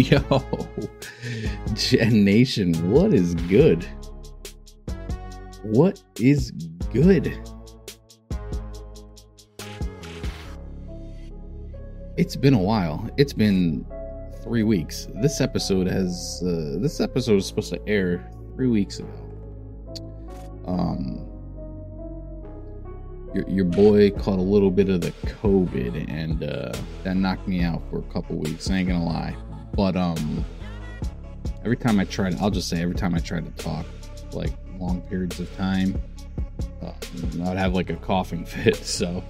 Yo, Gen Nation, what is good? What is good? It's been a while. It's been three weeks. This episode has uh, this episode is supposed to air three weeks ago. Um, your, your boy caught a little bit of the COVID, and uh, that knocked me out for a couple weeks. I ain't gonna lie, but um, every time I tried, I'll just say every time I tried to talk, like long periods of time, uh, I'd have like a coughing fit. So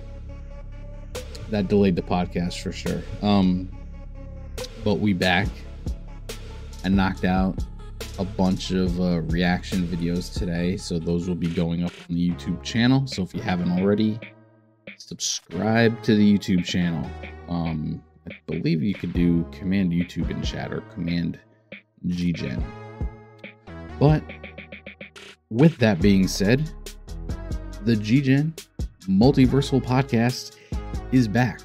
that delayed the podcast for sure. Um, but we back. I knocked out a bunch of uh, reaction videos today, so those will be going up on the YouTube channel. So if you haven't already, subscribe to the YouTube channel. Um, I believe you could do Command YouTube in chat or Command GGen. But with that being said, the GGen Multiversal Podcast is back.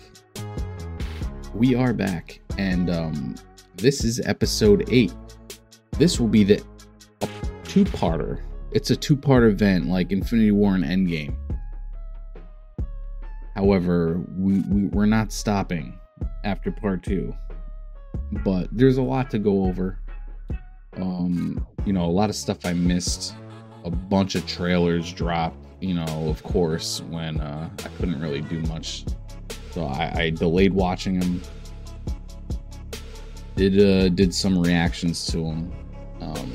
We are back, and um, this is episode eight this will be the two-parter. It's a two-part event like Infinity War and Endgame. However, we, we we're not stopping after part two. But there's a lot to go over. Um, you know, a lot of stuff I missed. A bunch of trailers dropped, you know, of course, when uh, I couldn't really do much. So I, I delayed watching them. Did uh, did some reactions to them um,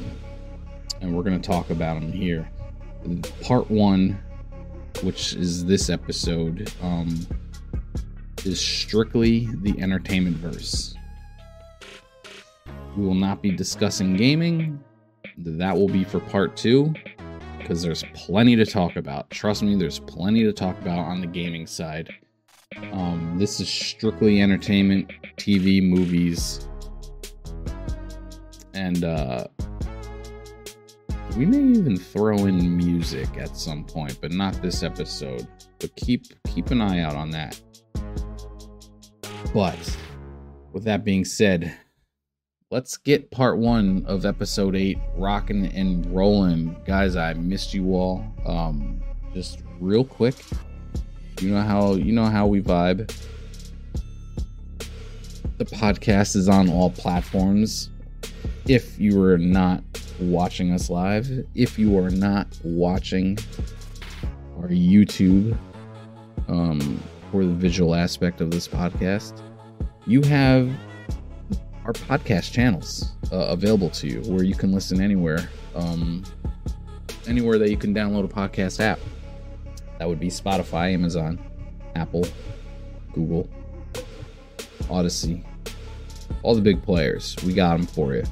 and we're to talk about them here. Part one, which is this episode, um, is strictly the entertainment verse. We will not be discussing gaming. That will be for part two because there's plenty to talk about. Trust me, there's plenty to talk about on the gaming side. Um, this is strictly entertainment, TV, movies, and uh, we may even throw in music at some point, but not this episode. But keep keep an eye out on that. But with that being said, let's get part one of episode eight rocking and rolling. Guys, I missed you all. Um, just real quick. You know how you know how we vibe. The podcast is on all platforms. If you are not watching us live, if you are not watching our YouTube um, for the visual aspect of this podcast, you have our podcast channels uh, available to you where you can listen anywhere, um, anywhere that you can download a podcast app. That would be Spotify, Amazon, Apple, Google, Odysee, all the big players. We got them for you.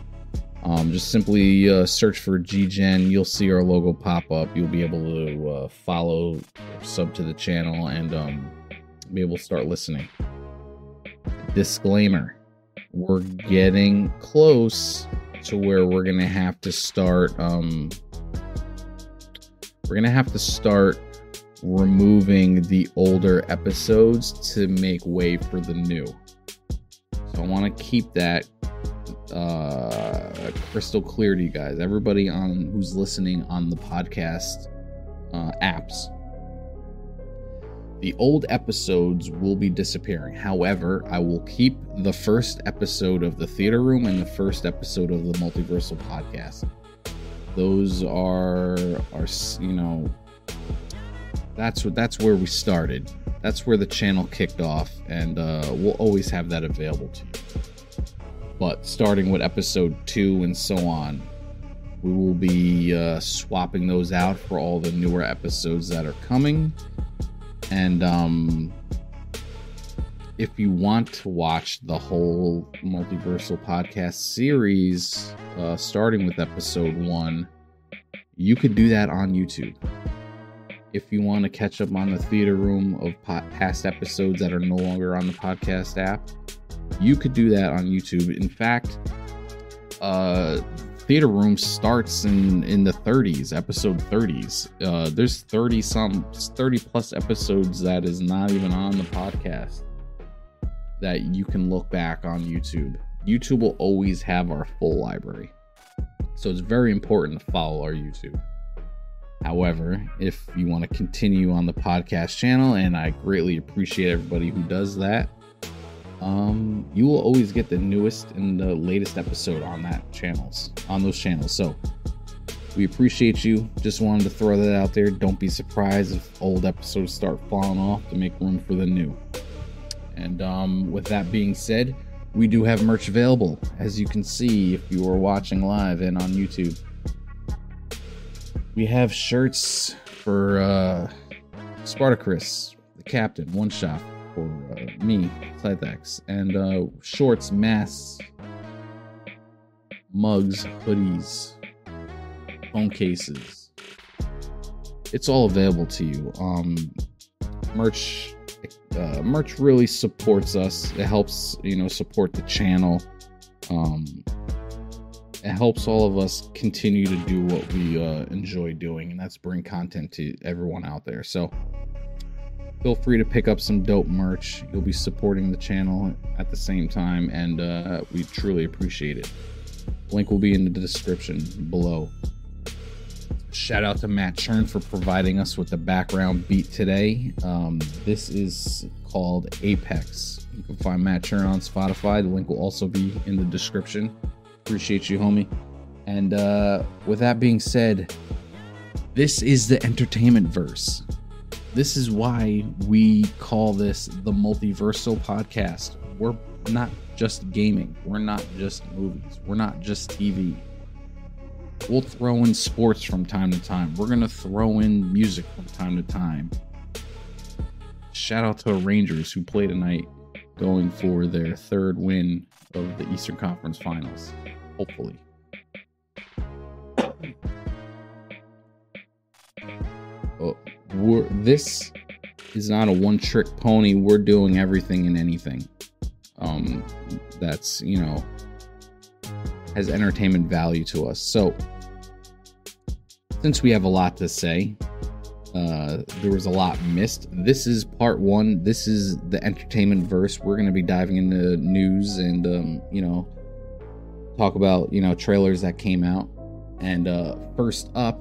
Um, just simply uh, search for GGen. You'll see our logo pop up. You'll be able to uh, follow, sub to the channel, and um, be able to start listening. Disclaimer we're getting close to where we're going to have to start. Um, we're going to have to start removing the older episodes to make way for the new. So I want to keep that uh, crystal clear to you guys. Everybody on who's listening on the podcast uh, apps. The old episodes will be disappearing. However, I will keep the first episode of the theater room and the first episode of the multiversal podcast. Those are are you know that's what that's where we started. That's where the channel kicked off, and uh, we'll always have that available to you but starting with episode two and so on, we will be uh, swapping those out for all the newer episodes that are coming. And um, if you want to watch the whole multiversal podcast series, uh, starting with episode one, you could do that on YouTube. If you want to catch up on the theater room of past episodes that are no longer on the podcast app, you could do that on YouTube. In fact, uh, Theater Room starts in in the 30s, episode 30s. Uh, there's 30 some 30 plus episodes that is not even on the podcast that you can look back on YouTube. YouTube will always have our full library. So it's very important to follow our YouTube. However, if you want to continue on the podcast channel, and I greatly appreciate everybody who does that, um, you will always get the newest and the latest episode on that channels, on those channels. So we appreciate you. Just wanted to throw that out there. Don't be surprised if old episodes start falling off to make room for the new. And um, with that being said, we do have merch available, as you can see if you are watching live and on YouTube. We have shirts for uh, Spartacus, the captain, one shot for uh, me, Scythex, and uh, shorts, masks, mugs, hoodies, phone cases. It's all available to you. Um, merch, uh, merch really supports us. It helps, you know, support the channel. Um, it helps all of us continue to do what we uh, enjoy doing, and that's bring content to everyone out there. So feel free to pick up some dope merch. You'll be supporting the channel at the same time, and uh, we truly appreciate it. Link will be in the description below. Shout out to Matt Cherne for providing us with the background beat today. Um, this is called Apex. You can find Matt Cherne on Spotify. The link will also be in the description. Appreciate you, homie. And uh, with that being said, this is the entertainment verse. This is why we call this the multiversal podcast. We're not just gaming, we're not just movies, we're not just TV. We'll throw in sports from time to time. We're going to throw in music from time to time. Shout out to the Rangers who play tonight, going for their third win of the Eastern Conference Finals hopefully. Oh, we're, this is not a one trick pony. We're doing everything and anything. Um, that's you know has entertainment value to us. So since we have a lot to say, uh, there was a lot missed. This is part one. This is the entertainment verse. We're going to be diving into news and um, you know talk about you know trailers that came out and uh first up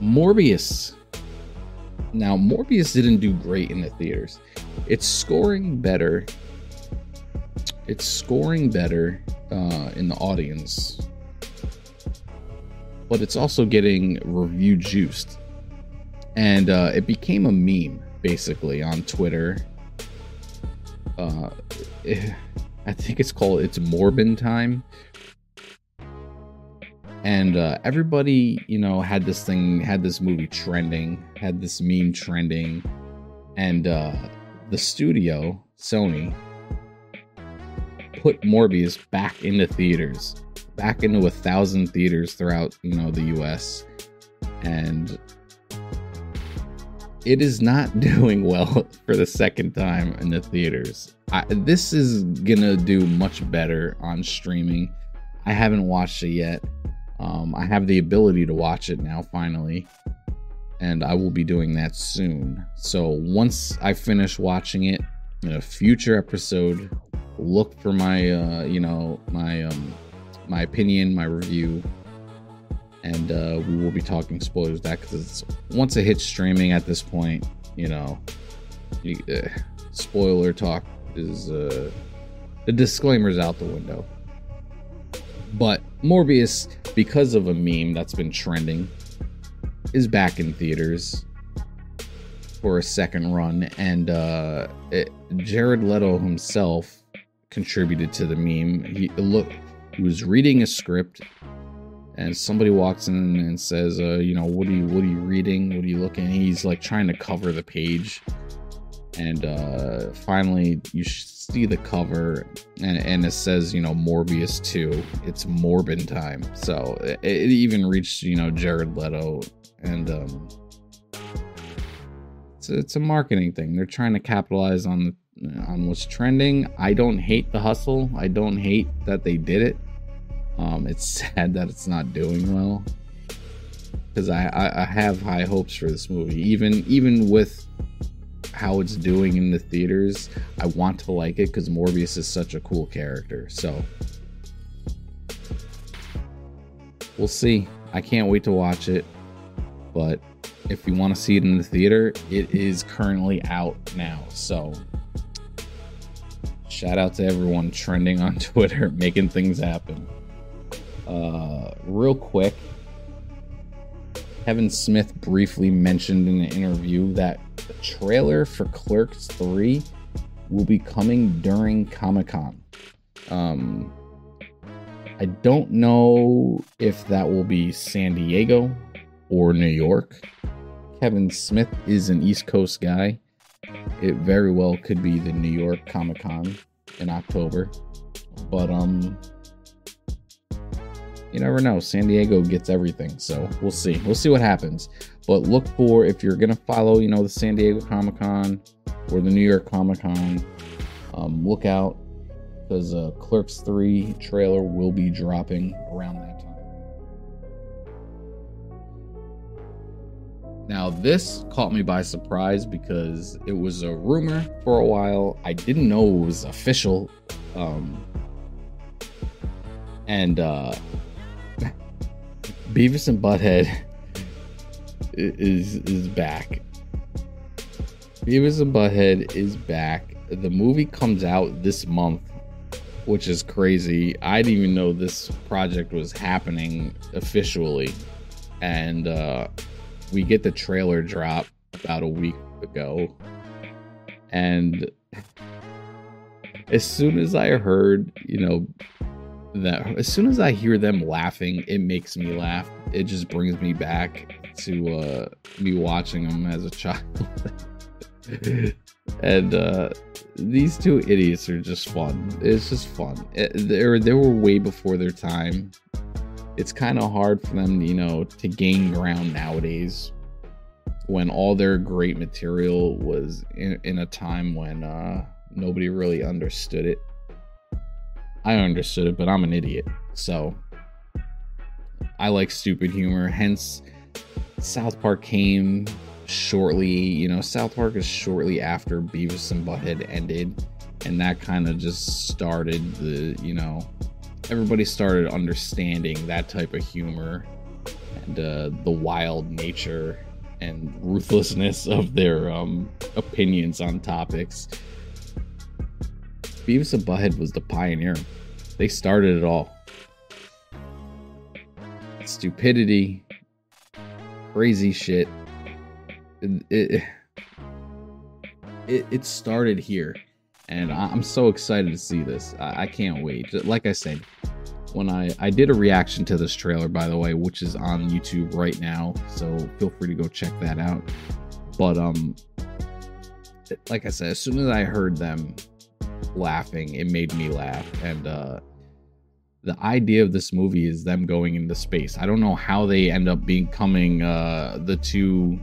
morbius. Now morbius didn't do great in the theaters. It's scoring better. It's scoring better uh in the audience. But it's also getting review juiced. And uh it became a meme basically on twitter. Uh, I think it's called it's Morbin time. And uh, everybody, you know, had this thing, had this movie trending, had this meme trending, and uh, the studio, Sony, put Morbius back into theaters, back into a thousand theaters throughout, you know, the U.S. And it is not doing well for the second time in the theaters. I, this is gonna do much better on streaming. I haven't watched it yet. Um, I have the ability to watch it now, finally, and I will be doing that soon. So once I finish watching it in a future episode, look for my, uh, you know, my um, my opinion, my review, and uh, we will be talking spoilers that because once it hits streaming at this point, you know, you, uh, spoiler talk is uh, the disclaimer's out the window. But Morbius, because of a meme that's been trending, is back in theaters for a second run, and uh, it, Jared Leto himself contributed to the meme. He look, he was reading a script and somebody walks in and says, uh, you know, what are you what are you reading? What are you looking? he's like trying to cover the page. And uh, finally, you see the cover, and, and, it says, you know, Morbius 2. It's Morbin time. So it, it even reached, you know, Jared Leto. And um, it's, it's a marketing thing. They're trying to capitalize on on what's trending. I don't hate the hustle. I don't hate that they did it. Um, it's sad that it's not doing well because I, I, I have high hopes for this movie, even even with how it's doing in the theaters, I want to like it because Morbius is such a cool character. So we'll see. I can't wait to watch it. But if you want to see it in the theater, it is currently out now. So shout out to everyone trending on Twitter, making things happen. Uh, real quick, Kevin Smith briefly mentioned in an interview that the trailer for Clerks 3 will be coming during Comic Con. Um, I don't know if that will be San Diego or New York. Kevin Smith is an East Coast guy. It very well could be the New York Comic Con in October. But um you never know. San Diego gets everything, so we'll see. We'll see what happens. But look for if you're gonna follow, you know, the San Diego Comic Con or the New York Comic Con, um, look out because uh, Clerks 3 trailer will be dropping around that time. Now, this caught me by surprise because it was a rumor for a while. I didn't know it was official. Um, and uh, Beavis and Butthead is is back. Beavis and Butthead is back. The movie comes out this month, which is crazy. I didn't even know this project was happening officially. And uh we get the trailer drop about a week ago. And as soon as I heard, you know, that as soon as I hear them laughing, it makes me laugh. It just brings me back to uh me watching them as a child. and uh these two idiots are just fun. It's just fun. It, they were they were way before their time. It's kind of hard for them, you know, to gain ground nowadays when all their great material was in, in a time when uh nobody really understood it. I understood it, but I'm an idiot. So I like stupid humor. Hence, South Park came shortly. You know, South Park is shortly after Beavis and Butthead ended. And that kind of just started the, you know, everybody started understanding that type of humor and uh, the wild nature and ruthlessness of their um, opinions on topics. Beavis and Butthead was the pioneer. They started it all. Stupidity, crazy shit. It, it, it, it started here. And I'm so excited to see this. I, I can't wait. Like I said, when I I did a reaction to this trailer by the way, which is on YouTube right now, so feel free to go check that out. But um like I said, as soon as I heard them laughing, it made me laugh and uh the idea of this movie is them going into space. I don't know how they end up becoming uh the two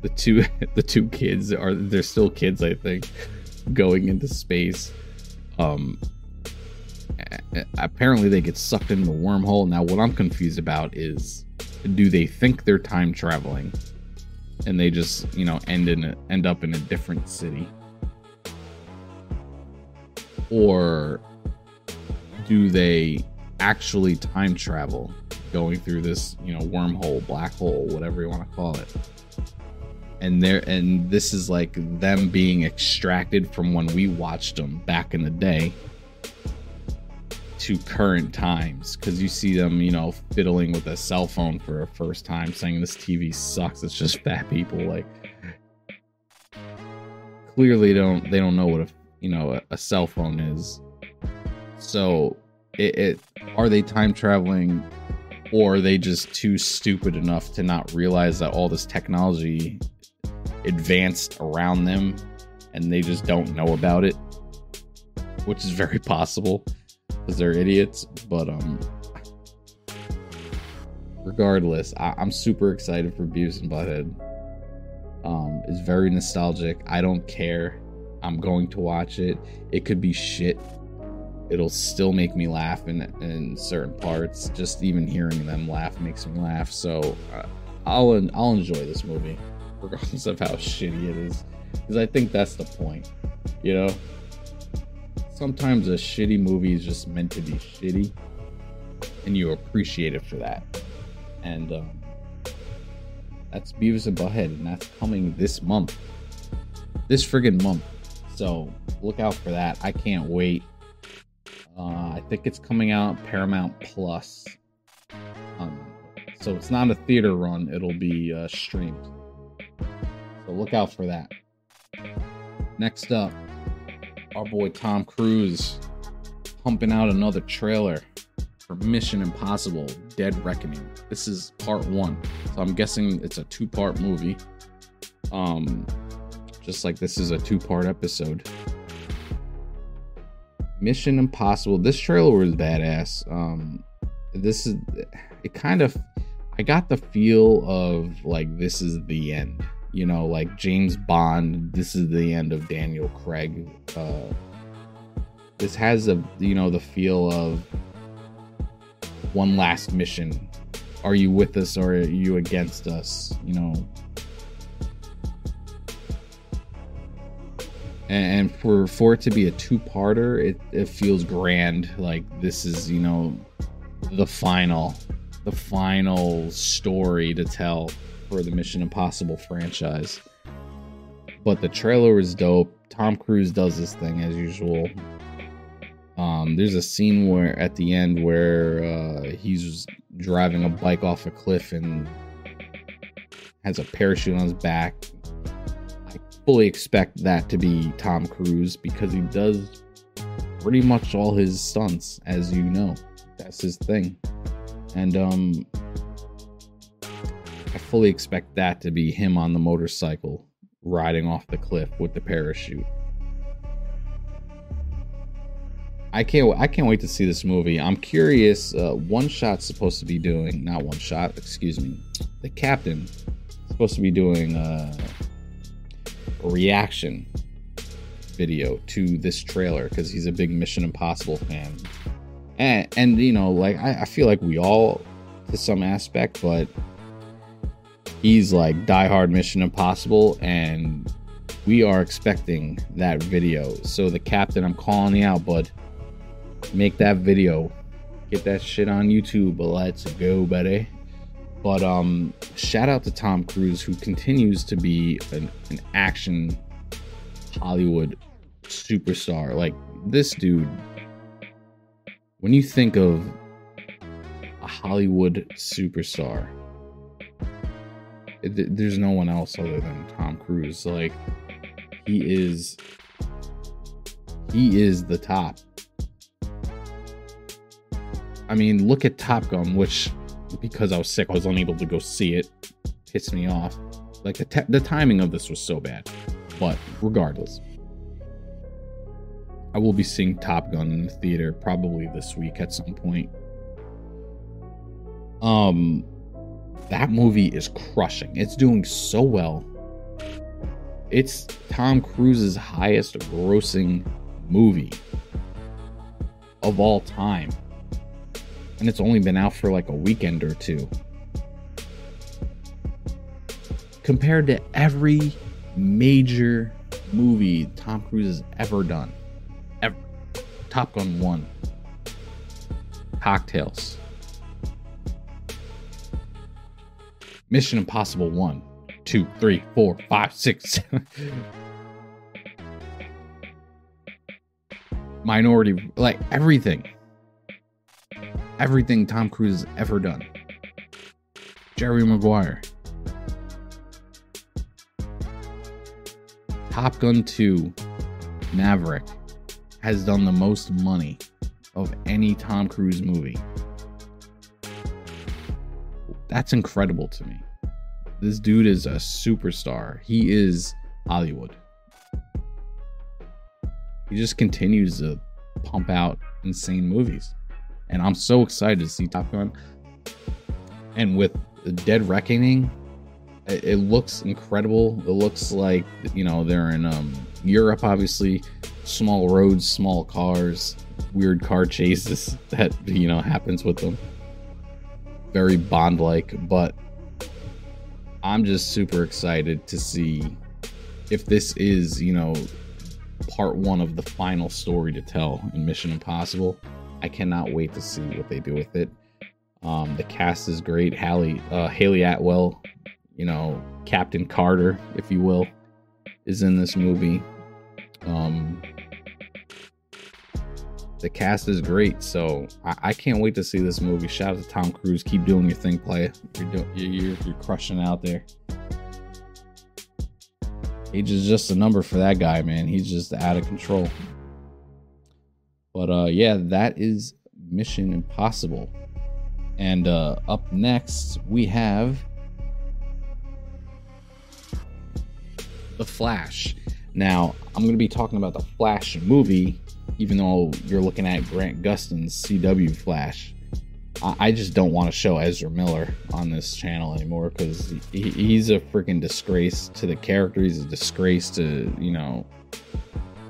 the two the two kids are they're still kids I think going into space. Um apparently they get sucked into the wormhole. Now, what I'm confused about is, do they think they're time traveling, and they just you know end in end up in a different city, or do they actually time travel, going through this you know wormhole, black hole, whatever you want to call it? and there and this is like them being extracted from when we watched them back in the day to current times because you see them, you know, fiddling with a cell phone for a first time, saying this TV sucks. It's just fat people. Like, clearly, don't they don't know what a you know a, a cell phone is. So, it, it are they time traveling, or are they just too stupid enough to not realize that all this technology advanced around them, and they just don't know about it, which is very possible because they're idiots. But um, regardless, I- am super excited for Beavis and Butthead. Um, it's very nostalgic. I don't care. I'm going to watch it. It could be shit. It'll still make me laugh in in certain parts. Just even hearing them laugh makes me laugh. So uh, I'll I'll enjoy this movie. regardless of how shitty it is. Because I think that's the point. You know? Sometimes a shitty movie is just meant to be shitty. And you appreciate it for that. And um, that's Beavis and Butthead, and that's coming this month. This friggin' month. So look out for that. I can't wait. Uh, I think it's coming out Paramount Plus. Um, so it's not a theater run, it'll be uh, streamed. So look out for that. Next up, our boy Tom Cruise pumping out another trailer for Mission Impossible Dead Reckoning. This is part one. So I'm guessing it's a two part movie. Um, just like this is a two part episode. Mission Impossible. This trailer was badass. Um, this is it kind of I got the feel of like this is the end. You know, like James Bond, this is the end of Daniel Craig. Uh, this has a you know the feel of one last mission. Are you with us or are you against us? You know. And for for it to be a two-parter, it, it feels grand. Like this is, you know, the final the final story to tell for the Mission Impossible franchise. But the trailer was dope. Tom Cruise does this thing as usual. Um, there's a scene where at the end where uh, he's driving a bike off a cliff and has a parachute on his back. Fully expect that to be Tom Cruise because he does pretty much all his stunts, as you know. That's his thing. And um I fully expect that to be him on the motorcycle riding off the cliff with the parachute. I can't. I can't wait to see this movie. I'm curious. Uh, one shot's supposed to be doing not one shot. Excuse me. The captain supposed to be doing uh, reaction video to this trailer because he's a big Mission Impossible fan, and and you know, like I, I feel like we all to some aspect, but he's like diehard Mission Impossible, and we are expecting that video. So the captain, I'm calling you out, bud make that video. Get that shit on YouTube. Let's go, buddy. But um, shout out to Tom Cruise, who continues to be an, an action Hollywood superstar. Like this dude, when you think of a Hollywood superstar, there's no one else other than Tom Cruise. Like he is, he is the top. I mean, look at Top Gun, which because I was sick, I was unable to go see it. Pissed me off. Like the the timing of this was so bad. But regardless, I will be seeing Top Gun in the theater probably this week at some point. Um, that movie is crushing. It's doing so well. It's Tom Cruise's highest grossing movie of all time and it's only been out for like a weekend or two. Compared to every major movie Tom Cruise has ever done. Ever. Top Gun 1. Cocktails. Mission Impossible 1, 2, 3, 4, 5, 6, Minority, like everything everything Tom Cruise has ever done. Jerry Maguire. Top Gun 2 Maverick has done the most money of any Tom Cruise movie. That's incredible to me. This dude is a superstar. He is Hollywood. He just continues to pump out insane movies and I'm so excited to see Top Gun. And with Dead Reckoning, it, it looks incredible. It looks like you know they're in um, Europe, obviously, small roads, small cars, weird car chases that you know happens with them. Very Bond-like, but I'm just super excited to see if this is, you know, part one of the final story to tell in Mission Impossible. I cannot wait to see what they do with it. Um, the cast is great. Haley, uh, Hayley Atwell, you know, Captain Carter, if you will, is in this movie. Um, the cast is great, so I, I, can't wait to see this movie. Shout out to Tom Cruise. Keep doing your thing, play. You're doing, you're, you're crushing out there. Age is just a number for that guy, man. He's just out of control. But uh, yeah, that is Mission Impossible. And uh, up next, we have The Flash. Now, I'm going to be talking about the Flash movie, even though you're looking at Grant Gustin's CW Flash. I just don't want to show Ezra Miller on this channel anymore because he, he's a freaking disgrace to the character. He's a disgrace to, you know,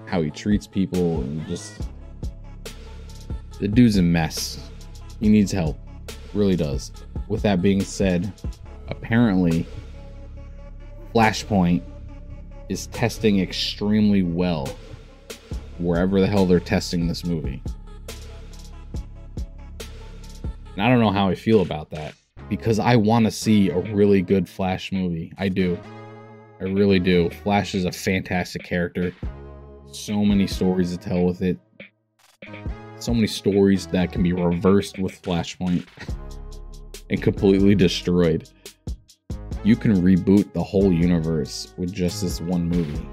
how he treats people and just. The dude's a mess. He needs help. Really does. With that being said, apparently, Flashpoint is testing extremely well wherever the hell they're testing this movie. And I don't know how I feel about that because I want to see a really good Flash movie. I do. I really do. Flash is a fantastic character. So many stories to tell with it. So many stories that can be reversed with Flashpoint and completely destroyed. You can reboot the whole universe with just this one movie.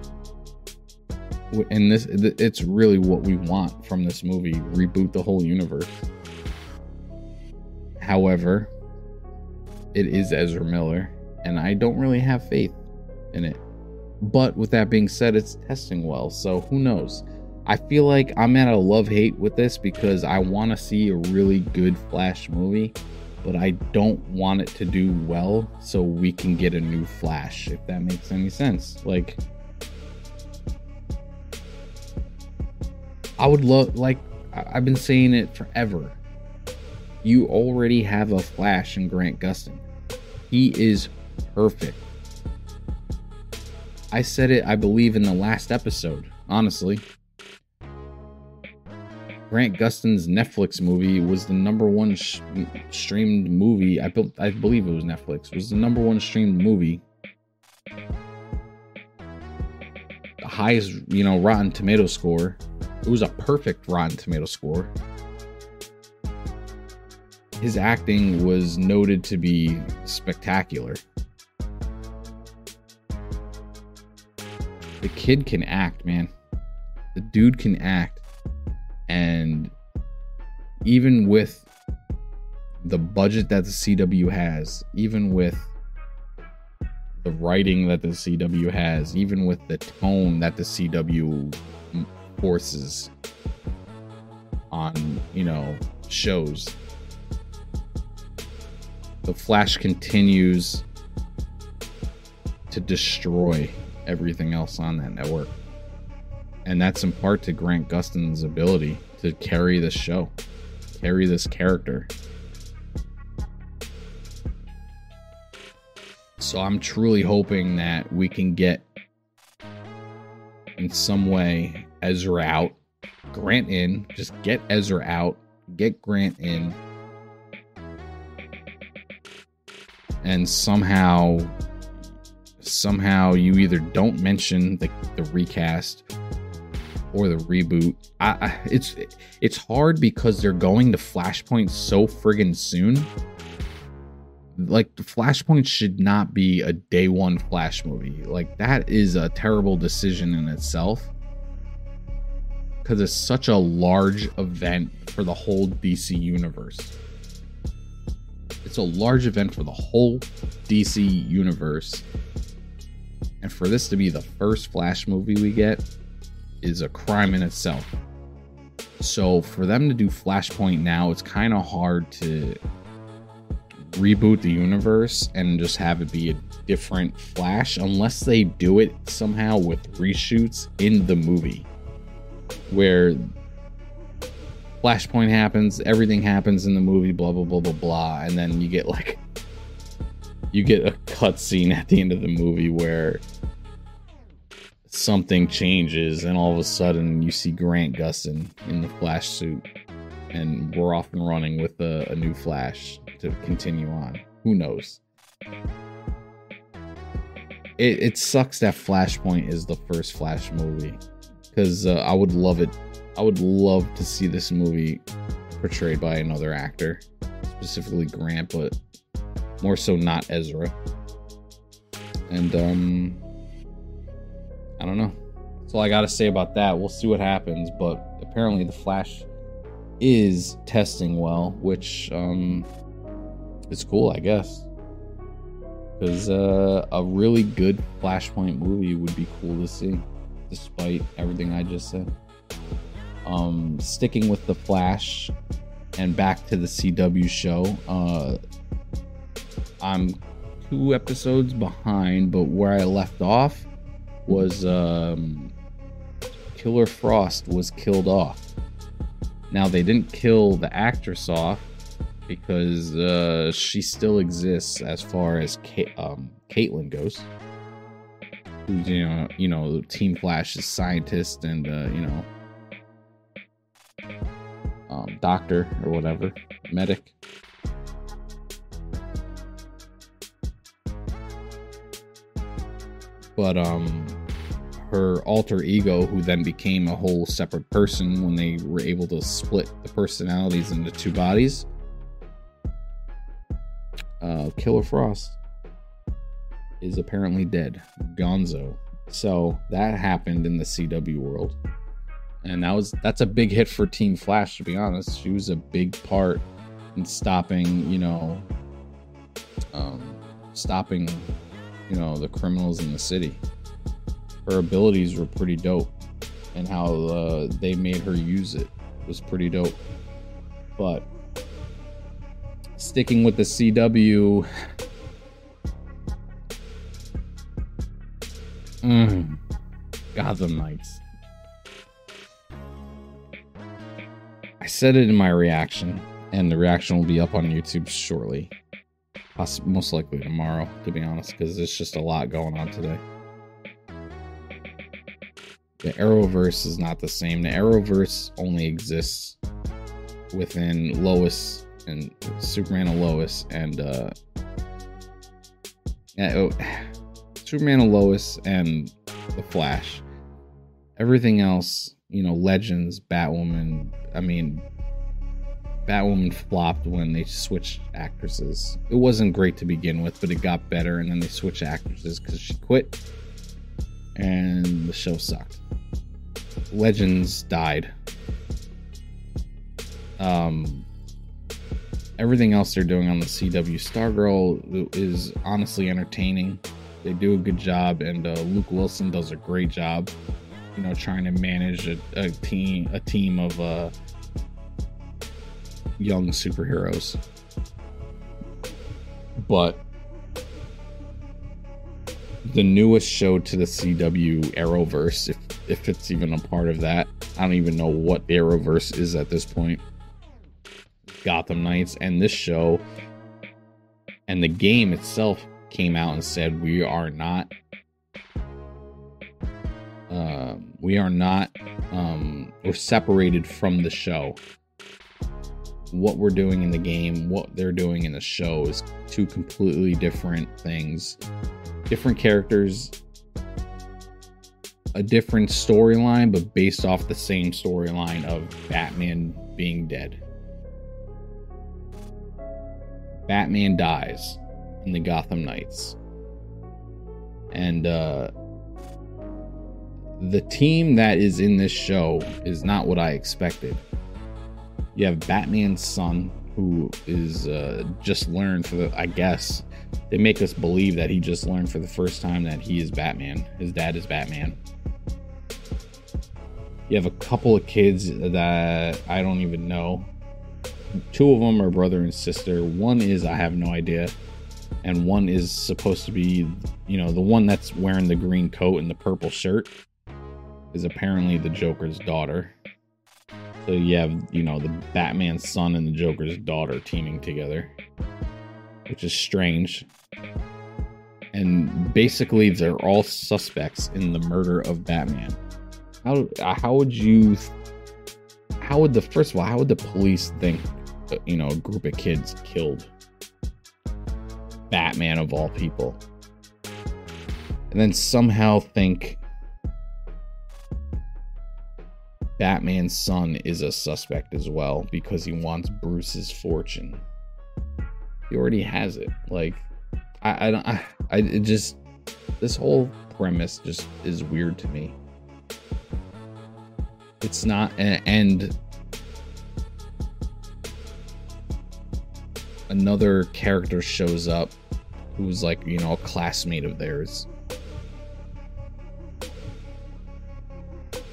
And this it's really what we want from this movie, reboot the whole universe. However, it is Ezra Miller, and I don't really have faith in it. But with that being said, it's testing well, so who knows? I feel like I'm at a love hate with this because I want to see a really good Flash movie, but I don't want it to do well so we can get a new Flash, if that makes any sense. Like, I would love, like, I've been saying it forever you already have a Flash in Grant Gustin. He is perfect. I said it, I believe, in the last episode, honestly. Grant Gustin's Netflix movie was the number one sh- streamed movie. I, be- I believe it was Netflix. It Was the number one streamed movie. The highest, you know, Rotten Tomato score. It was a perfect Rotten Tomato score his acting was noted to be spectacular. The kid can act, man. The dude can act. And even with the budget that the CW has, even with the writing that the CW has, even with the tone that the CW forces on, you know, shows the Flash continues to destroy everything else on that network. And that's in part to Grant Gustin's ability to carry this show, carry this character. So I'm truly hoping that we can get in some way Ezra out, Grant in, just get Ezra out, get Grant in, and somehow somehow you either don't mention the, the recast or the reboot. I, it's it's hard because they're going to flashpoint so friggin soon. Like flashpoint should not be a day one flash movie. Like that is a terrible decision in itself. Because it's such a large event for the whole dc universe. It's a large event for the whole DC universe. And for this to be the first Flash movie we get is a crime in itself. So for them to do Flashpoint now, it's kind of hard to reboot the universe and just have it be a different Flash unless they do it somehow with reshoots in the movie where Flashpoint happens, everything happens in the movie, blah blah blah blah blah, and then you get like you get a cutscene at the end of the movie where something changes and all of a sudden you see Grant Gustin in the Flash suit and we're off and running with a, a new Flash to continue on. Who knows? It, it sucks that Flashpoint is the first Flash movie because uh, I would love it. I would love to see this movie portrayed by another actor, specifically Grant, but more so not Ezra. And um, I don't know. That's all I got to say about that. We'll see what happens, but apparently the Flash is testing well, which um, is cool, I guess. Because uh, a really good Flashpoint movie would be cool to see, despite everything I just said. Um, sticking with the Flash and back to the CW show, uh, I'm two episodes behind, but where I left off was um, Killer Frost was killed off. Now they didn't kill the actress off because uh, she still exists as far as Ka- um, Caitlin goes. Who's you know you know Team Flash's scientist and uh, you know um, doctor or whatever medic. But um her alter ego, who then became a whole separate person when they were able to split the personalities into two bodies. Uh, Killer Frost is apparently dead. Gonzo. So that happened in the CW world. And that was that's a big hit for Team Flash, to be honest. She was a big part in stopping, you know, um, stopping, you know, the criminals in the city her abilities were pretty dope, and how uh, they made her use it was pretty dope. But sticking with the CW, mm, Gotham Knights. I said it in my reaction, and the reaction will be up on YouTube shortly. Most likely tomorrow, to be honest, because there's just a lot going on today the Arrowverse is not the same. The Arrowverse only exists within Lois and Superman and Lois and uh oh, Superman and Lois and the Flash. Everything else, you know, Legends, Batwoman, I mean Batwoman flopped when they switched actresses. It wasn't great to begin with, but it got better and then they switched actresses cuz she quit and the show sucked. Legends died. Um, everything else they're doing on the CW Stargirl is honestly entertaining. They do a good job, and uh, Luke Wilson does a great job. You know, trying to manage a, a team a team of uh, young superheroes. But the newest show to the CW Arrowverse, if if it's even a part of that. I don't even know what Arrowverse is at this point. Gotham Knights and this show and the game itself came out and said we are not uh, we are not um, we're separated from the show what we're doing in the game what they're doing in the show is two completely different things different characters a different storyline, but based off the same storyline of Batman being dead. Batman dies in the Gotham Knights. And uh, the team that is in this show is not what I expected. You have Batman's son, who is uh, just learned for the, I guess, they make us believe that he just learned for the first time that he is Batman. His dad is Batman. You have a couple of kids that I don't even know. Two of them are brother and sister. One is I have no idea. And one is supposed to be, you know, the one that's wearing the green coat and the purple shirt is apparently the Joker's daughter. So you have, you know, the Batman's son and the Joker's daughter teaming together. Which is strange. And basically, they're all suspects in the murder of Batman. How how would you? How would the first of all? How would the police think? uh, You know, a group of kids killed Batman of all people, and then somehow think Batman's son is a suspect as well because he wants Bruce's fortune. He already has it. Like, I, I don't, I, I it just, this whole premise just is weird to me. It's not, and another character shows up who's like, you know, a classmate of theirs.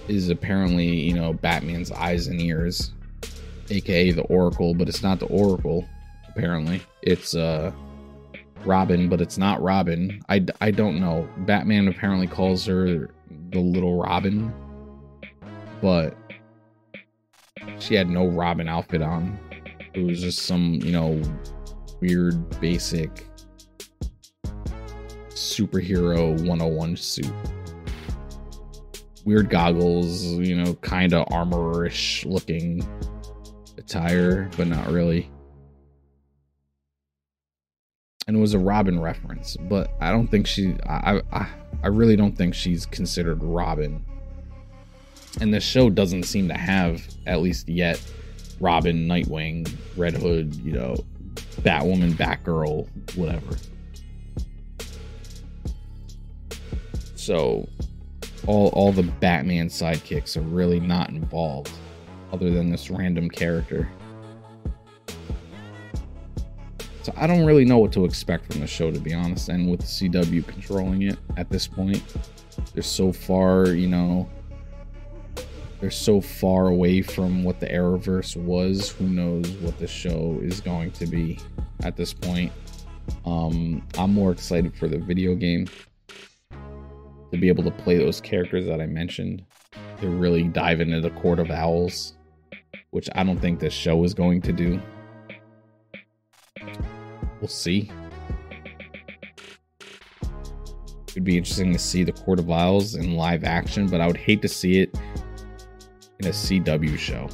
is apparently, you know, Batman's eyes and ears, aka the Oracle, but it's not the Oracle, apparently. It's uh Robin, but it's not Robin. I, I don't know. Batman apparently calls her the little Robin, but she had no Robin outfit on. It was just some, you know, weird basic superhero 101 suit weird goggles, you know, kind of armorish looking attire, but not really. And it was a Robin reference, but I don't think she. I I I really don't think she's considered Robin. And the show doesn't seem to have, at least yet, Robin, Nightwing, Red Hood, you know, Batwoman, Batgirl, whatever. So all all the Batman sidekicks are really not involved, other than this random character. So I don't really know what to expect from the show, to be honest. And with CW controlling it at this point, they're so far, you know, they're so far away from what the Arrowverse was. Who knows what the show is going to be at this point? Um, I'm more excited for the video game to be able to play those characters that I mentioned, to really dive into the Court of Owls, which I don't think this show is going to do. We'll see. It'd be interesting to see the Court of Owls in live action, but I would hate to see it in a CW show.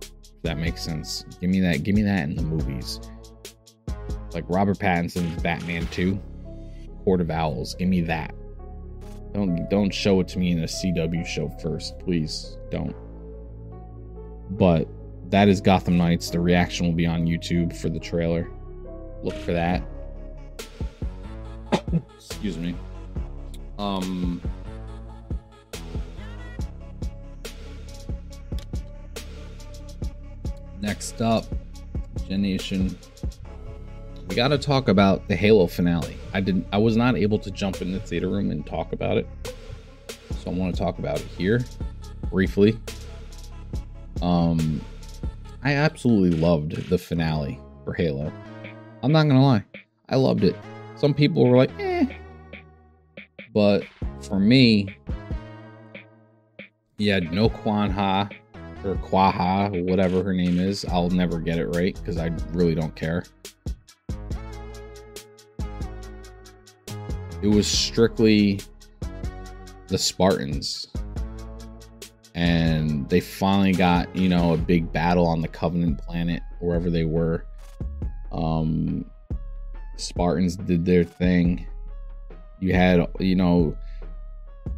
If that makes sense. Give me that. Give me that in the movies. Like Robert Pattinson's Batman 2, Court of Owls. Give me that. Don't don't show it to me in a CW show first, please. Don't. But that is Gotham Knights. The reaction will be on YouTube for the trailer. Look for that. Excuse me. Um Next up, Gen Nation. We got to talk about the Halo finale. I didn't I was not able to jump in the theater room and talk about it. So I want to talk about it here briefly. Um I absolutely loved the finale for Halo. I'm not to lie. I loved it. Some people were like, "Eh." But for me, had no Kwan Ha or Quaha, whatever her name is. I'll never get it right because I really don't care. It was strictly the Spartans. And they finally got, you know, a big battle on the Covenant planet, wherever they were. Um Spartans did their thing. You had, you know,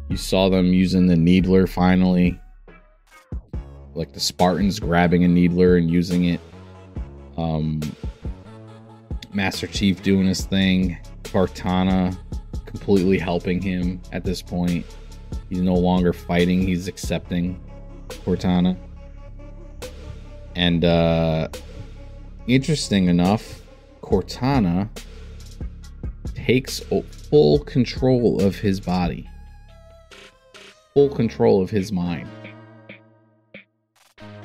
you saw them using the Needler finally like the Spartans grabbing a needler and using it. Um, Master Chief doing his thing. Cortana completely helping him at this point. He's no longer fighting, he's accepting Cortana. And uh interesting enough, Cortana takes full control of his body. Full control of his mind.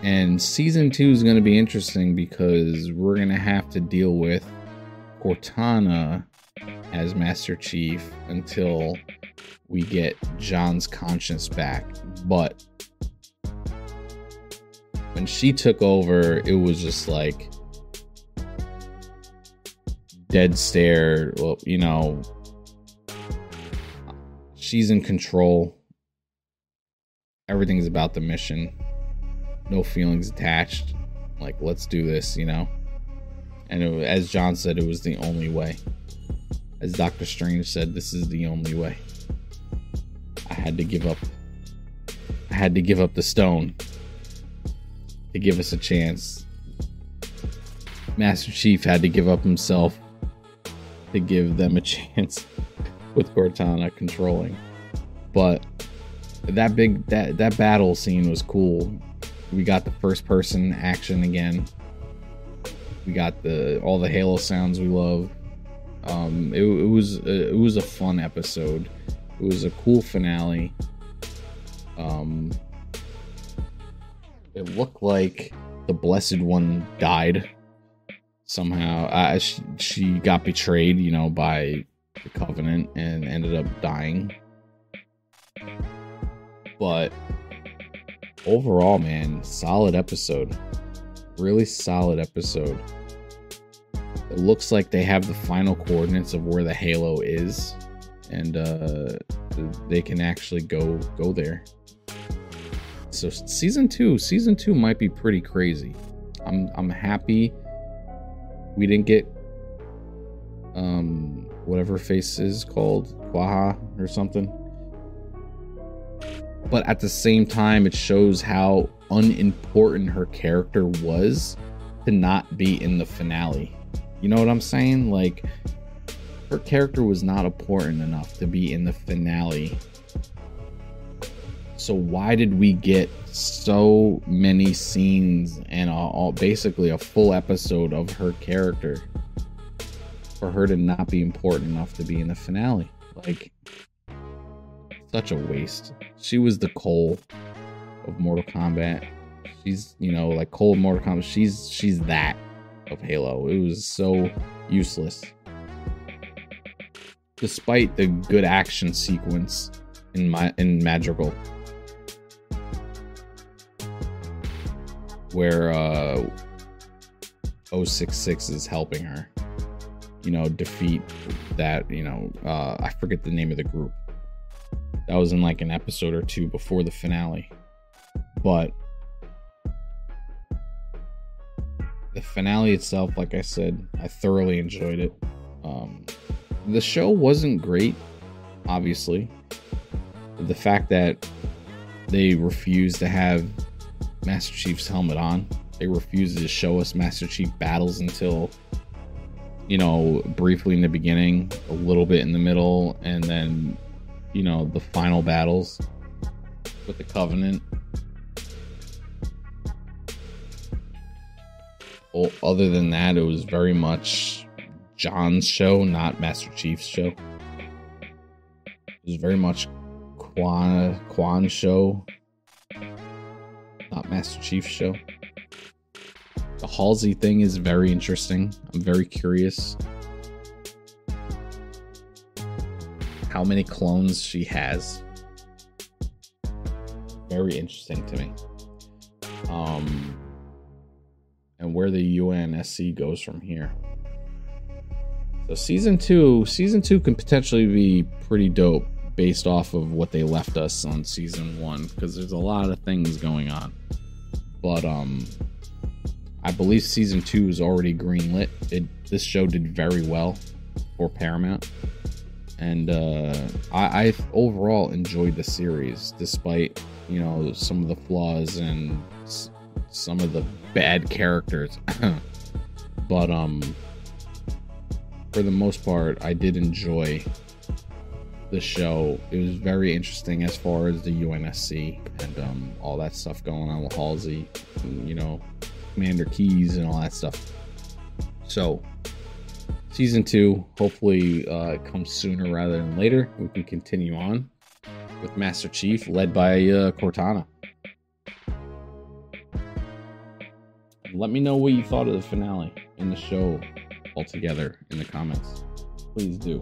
And season two is going to be interesting because we're going to have to deal with Cortana as Master Chief until we get John's conscience back. But when she took over, it was just like dead stare. Well, you know, she's in control. Everything's about the mission. No feelings attached. Like, let's do this, you know? And it, as John said, it was the only way. As Doctor Strange said, this is the only way. I had to give up. I had to give up the stone to give us a chance. Master Chief had to give up himself to give them a chance with Cortana controlling. But that big that that battle scene was cool. We got the first person action again. We got the all the Halo sounds we love. Um, it, it was it was a fun episode. It was a cool finale. Um, it looked like the Blessed One died somehow. Uh, she, she got betrayed, you know, by the Covenant and ended up dying. But overall, man, solid episode. Really solid episode. It looks like they have the final coordinates of where the Halo is, and uh, they can actually go go there. So season two, season two might be pretty crazy. I'm I'm happy we didn't get um whatever face is called Quaha or something. But at the same time, it shows how unimportant her character was to not be in the finale. You know what I'm saying? Like her character was not important enough to be in the finale. So why did we get so many scenes and all, basically a full episode of her character for her to not be important enough to be in the finale? Like such a waste. She was the Cole of Mortal Kombat. She's, you know, like Cole of Mortal Kombat. She's she's that of Halo. It was so useless. Despite the good action sequence in my in Madrigal. Where uh 066 is helping her. You know, defeat that, you know, uh I forget the name of the group. That was in like an episode or two before the finale. But the finale itself, like I said, I thoroughly enjoyed it. Um, the show wasn't great, obviously. The fact that they refused to have Master Chief's helmet on, they refused to show us Master Chief battles until, you know, briefly in the beginning, a little bit in the middle, and then, you know, the final battles with the Covenant. Well, other than that, it was very much John's show, not Master Chief's show. It was very much Quan Quan's show, not Master Chief show. The Halsey thing is very interesting. I'm very curious how many clones she has. Very interesting to me. Um, and where the UNSC goes from here. So season two, season two can potentially be pretty dope based off of what they left us on season one, because there's a lot of things going on. But um I believe season two is already greenlit. It this show did very well for Paramount. And uh I, I overall enjoyed the series despite, you know, some of the flaws and some of the bad characters. but um for the most part, I did enjoy the show. It was very interesting as far as the UNSC and um, all that stuff going on with Halsey, and, you know, Commander Keyes and all that stuff. So, season two, hopefully, uh, comes sooner rather than later. We can continue on with Master Chief, led by uh, Cortana. Let me know what you thought of the finale and the show altogether in the comments. Please do.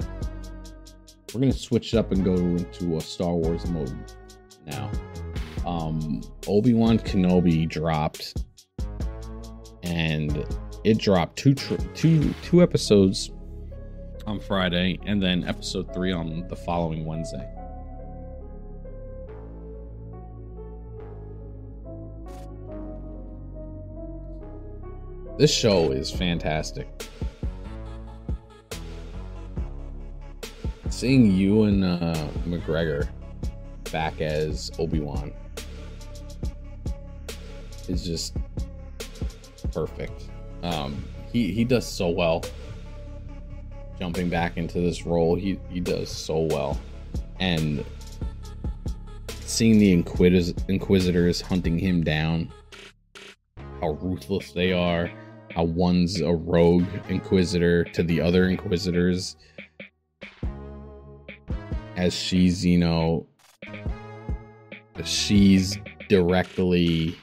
We're gonna switch it up and go into a Star Wars mode now. Um, Obi Wan Kenobi dropped, and it dropped two two two episodes on Friday, and then episode three on the following Wednesday. This show is fantastic. Seeing Ewan uh, McGregor back as Obi Wan is just perfect. Um, he he does so well. Jumping back into this role, he he does so well, and seeing the Inquisitors, Inquisitors hunting him down, how ruthless they are, how one's a rogue Inquisitor to the other Inquisitors, as she's you know she's directly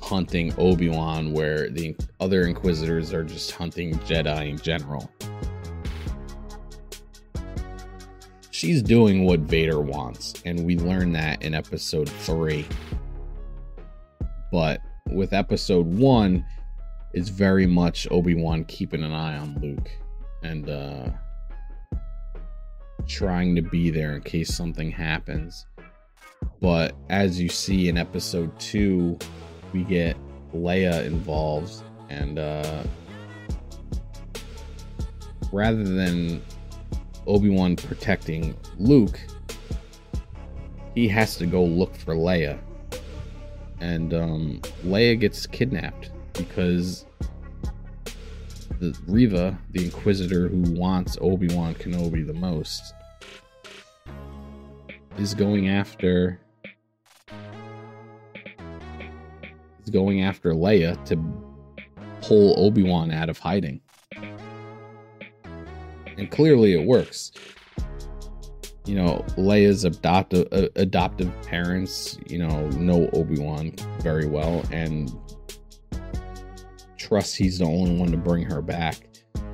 hunting Obi-Wan where the other inquisitors are just hunting Jedi in general. She's doing what Vader wants and we learn that in episode 3. But with episode 1 it's very much Obi-Wan keeping an eye on Luke and uh trying to be there in case something happens. But as you see in episode 2, we get Leia involved, and uh, rather than Obi Wan protecting Luke, he has to go look for Leia, and um, Leia gets kidnapped because the Reva, the Inquisitor who wants Obi Wan Kenobi the most, is going after is going after Leia to pull Obi-Wan out of hiding. And clearly it works. You know, Leia's adoptive uh, adoptive parents, you know, know Obi-Wan very well and trust he's the only one to bring her back.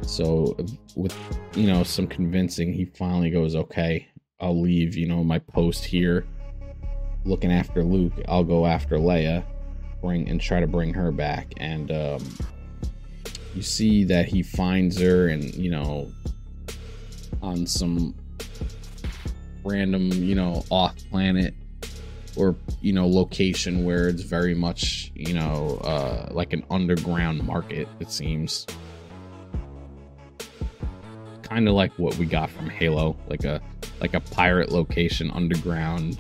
So with you know some convincing, he finally goes, "Okay, I'll leave, you know, my post here looking after Luke. I'll go after Leia." bring and try to bring her back and um, you see that he finds her and you know on some random you know off planet or you know location where it's very much you know uh, like an underground market it seems kind of like what we got from halo like a like a pirate location underground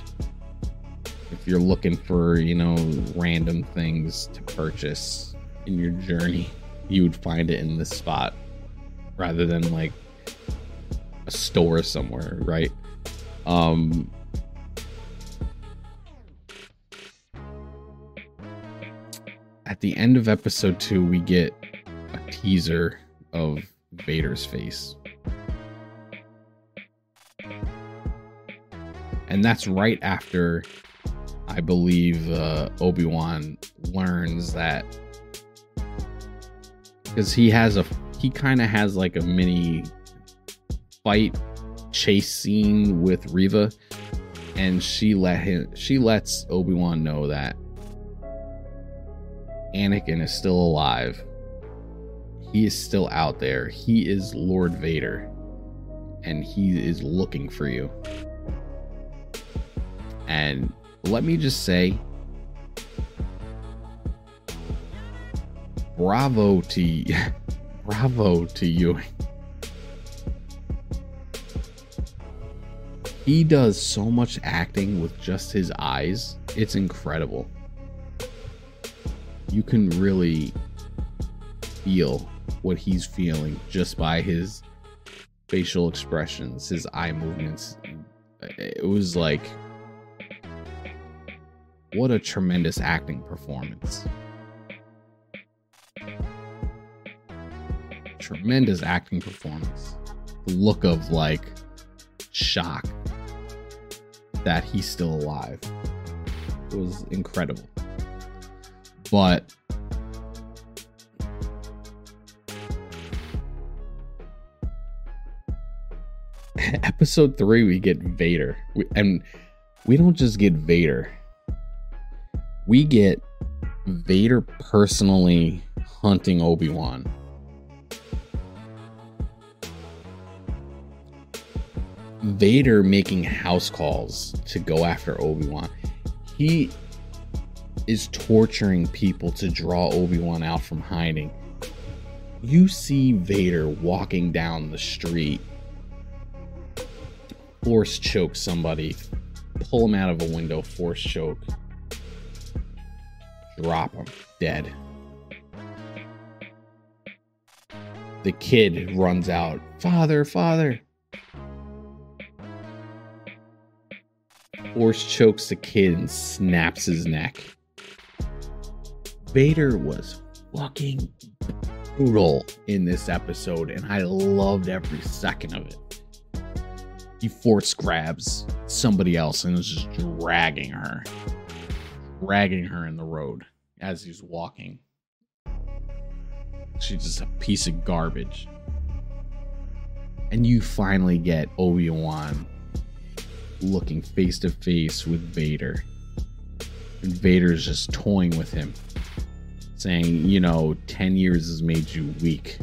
if you're looking for, you know, random things to purchase in your journey, you would find it in this spot rather than like a store somewhere, right? Um At the end of episode 2, we get a teaser of Vader's face. And that's right after I believe uh, Obi Wan learns that because he has a he kind of has like a mini fight chase scene with Reva, and she let him she lets Obi Wan know that Anakin is still alive. He is still out there. He is Lord Vader, and he is looking for you. And let me just say bravo to bravo to you. He does so much acting with just his eyes. It's incredible. You can really feel what he's feeling just by his facial expressions, his eye movements. It was like what a tremendous acting performance. Tremendous acting performance. The look of like shock that he's still alive. It was incredible. But episode 3 we get Vader. We, and we don't just get Vader we get Vader personally hunting Obi-Wan. Vader making house calls to go after Obi-Wan. He is torturing people to draw Obi-Wan out from hiding. You see Vader walking down the street, force choke somebody, pull him out of a window, force choke, drop him dead. The kid runs out, Father, Father. Force chokes the kid and snaps his neck. Vader was fucking brutal in this episode, and I loved every second of it. He force grabs somebody else and is just dragging her, dragging her in the road as he's walking. She's just a piece of garbage. And you finally get Obi Wan looking face to face with Vader. And Vader's just toying with him, saying, you know, 10 years has made you weak.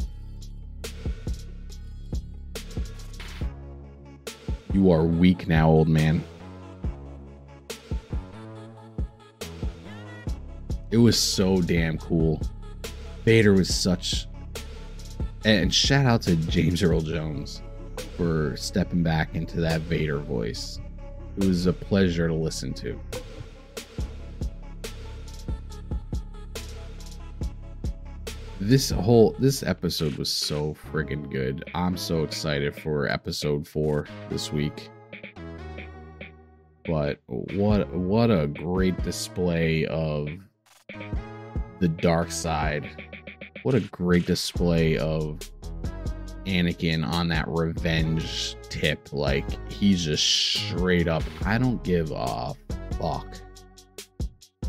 You are weak now, old man. It was so damn cool. Vader was such. And shout out to James Earl Jones for stepping back into that Vader voice. It was a pleasure to listen to. This whole this episode was so friggin' good. I'm so excited for episode 4 this week. But what what a great display of the dark side. What a great display of Anakin on that revenge tip. Like, he's just straight up, I don't give a fuck.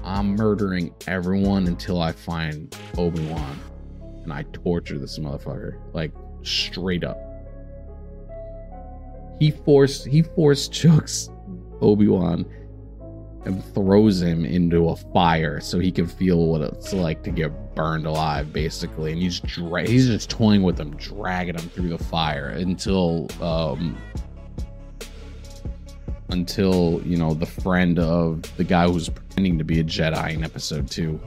I'm murdering everyone until I find Obi Wan. And I torture this motherfucker. Like, straight up. He forced he forced chokes Obi Wan and throws him into a fire so he can feel what it's like to get burned alive, basically. And he's dra- he's just toying with him, dragging him through the fire until um, until you know the friend of the guy who's pretending to be a Jedi in Episode Two.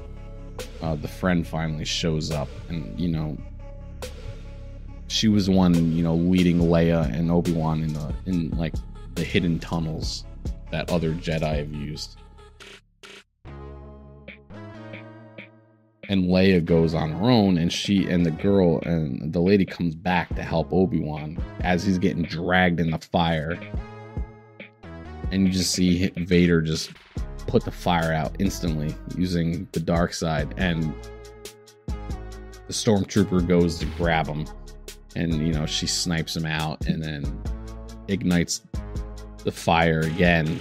Uh, the friend finally shows up, and you know she was one you know leading Leia and Obi Wan in the in like the hidden tunnels that other Jedi have used. And Leia goes on her own, and she and the girl and the lady comes back to help Obi Wan as he's getting dragged in the fire. And you just see Vader just put the fire out instantly using the dark side, and the stormtrooper goes to grab him, and you know she snipes him out, and then ignites the fire again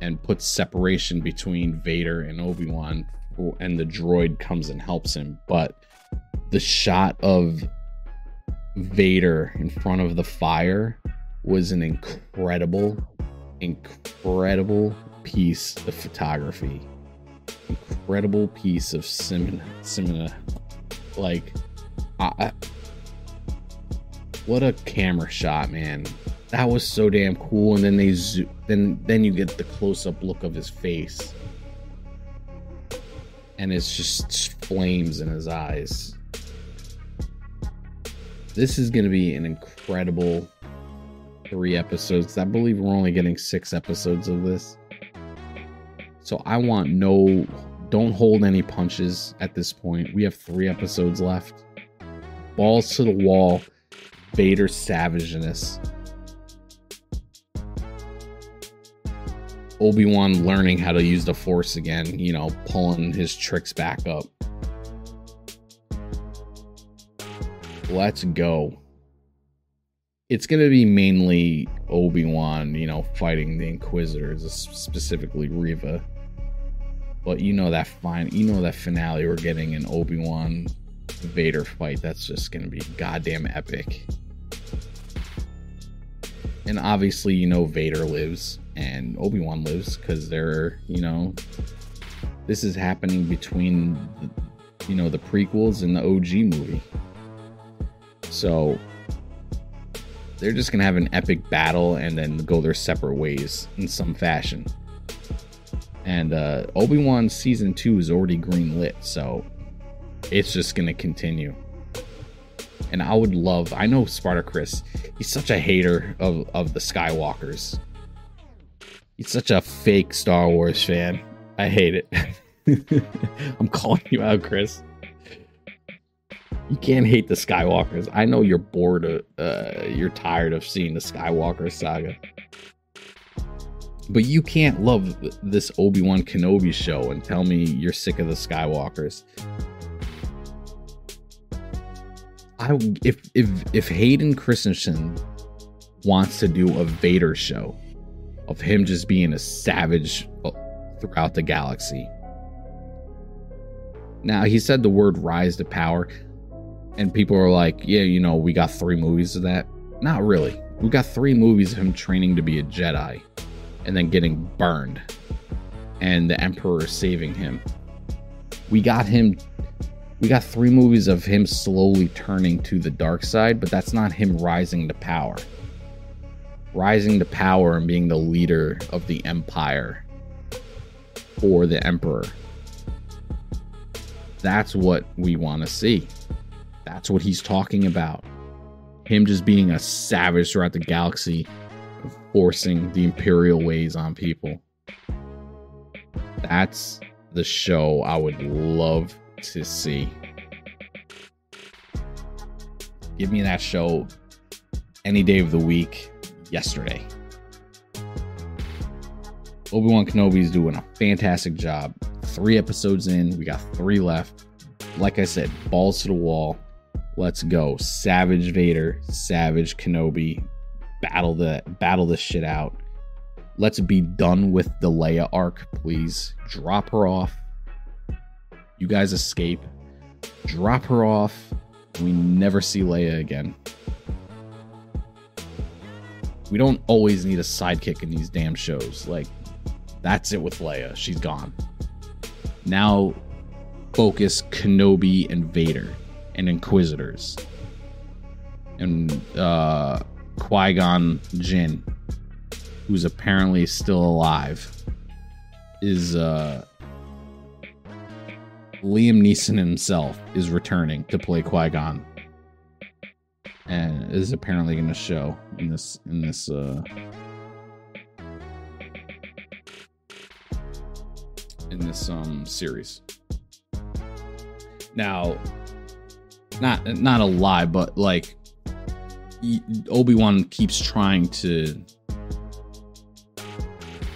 and puts separation between Vader and Obi Wan, and the droid comes and helps him. But the shot of Vader in front of the fire was an incredible, incredible piece of photography. Incredible piece of cinema. Like, I, what a camera shot, man that was so damn cool. And then they zo- then then you get the close up look of his face, and it's just flames in his eyes. This is going to be an incredible three episodes. I believe we're only getting six episodes of this. So I want no, don't hold any punches at this point. We have three episodes left. Balls to the wall, Vader savageness. Obi-Wan learning how to use the force again, you know, pulling his tricks back up. Let's go. It's going to be mainly Obi-Wan, you know, fighting the Inquisitors, specifically Reva. But you know that fine, you know that finale we're getting an Obi-Wan Vader fight. That's just going to be goddamn epic. And obviously, you know Vader lives and Obi-Wan lives because they're, you know, this is happening between, the, you know, the prequels and the OG movie. So they're just gonna have an epic battle and then go their separate ways in some fashion. And uh, Obi Wan season two is already green lit, so it's just gonna continue. And I would love. I know Sparta Chris. He's such a hater of of the Skywalkers. He's such a fake Star Wars fan. I hate it. I'm calling you out, Chris. You can't hate the Skywalkers. I know you're bored of, uh, you're tired of seeing the Skywalker saga. But you can't love this Obi Wan Kenobi show and tell me you're sick of the Skywalkers. I if if if Hayden Christensen wants to do a Vader show of him just being a savage uh, throughout the galaxy. Now he said the word rise to power, and people are like, yeah, you know, we got three movies of that. Not really. We got three movies of him training to be a Jedi and then getting burned and the Emperor saving him. We got him we got three movies of him slowly turning to the dark side, but that's not him rising to power. Rising to power and being the leader of the empire for the emperor. That's what we want to see. That's what he's talking about. Him just being a savage throughout the galaxy, forcing the imperial ways on people. That's the show I would love to see. Give me that show any day of the week, yesterday. Obi Wan Kenobi's doing a fantastic job. Three episodes in, we got three left. Like I said, balls to the wall. Let's go. Savage Vader, Savage Kenobi. Battle the battle this shit out. Let's be done with the Leia arc, please. Drop her off you guys escape, drop her off, we never see Leia again. We don't always need a sidekick in these damn shows. Like, that's it with Leia. She's gone. Now, focus Kenobi and Vader and Inquisitors and uh, Qui Gon Jinn, who's apparently still alive, is uh, Liam Neeson himself is returning to play Qui Gon, and is apparently going to show in this in this uh, in this um series. Now, not not a lie, but like Obi Wan keeps trying to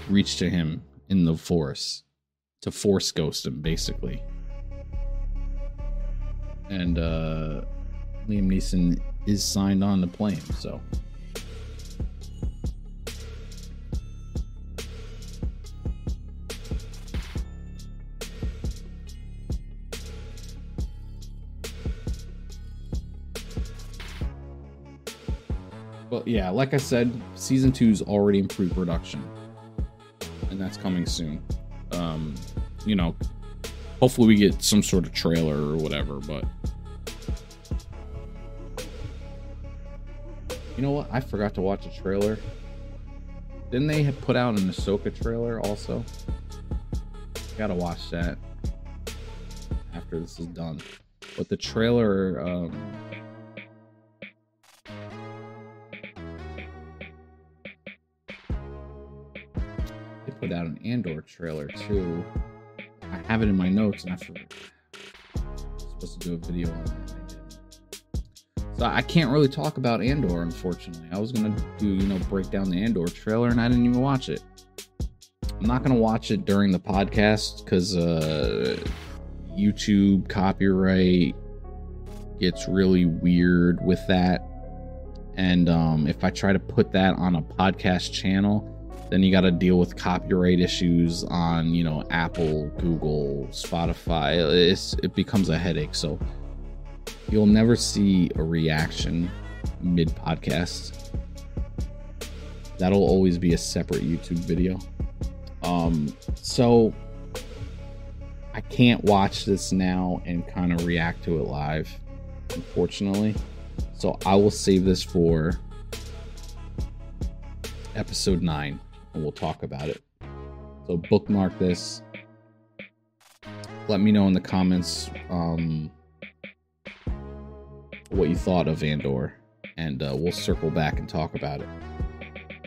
reach to him in the Force to force ghost him, basically and uh, Liam Neeson is signed on to play him. So. Well, yeah, like I said, season two is already in pre-production, and that's coming soon. Um, you know, hopefully we get some sort of trailer or whatever, but You know what? I forgot to watch a trailer. Didn't they have put out an Ahsoka trailer also? Gotta watch that after this is done. But the trailer, um, they put out an Andor trailer too. I have it in my notes and I forgot. I'm supposed to do a video on it. I can't really talk about Andor, unfortunately. I was gonna do, you know, break down the Andor trailer, and I didn't even watch it. I'm not gonna watch it during the podcast because uh, YouTube copyright gets really weird with that. And um, if I try to put that on a podcast channel, then you got to deal with copyright issues on, you know, Apple, Google, Spotify. It's, it becomes a headache. So You'll never see a reaction mid podcast. That'll always be a separate YouTube video. Um, so I can't watch this now and kind of react to it live, unfortunately. So I will save this for episode 9 and we'll talk about it. So bookmark this. Let me know in the comments um, what you thought of Andor, and uh, we'll circle back and talk about it.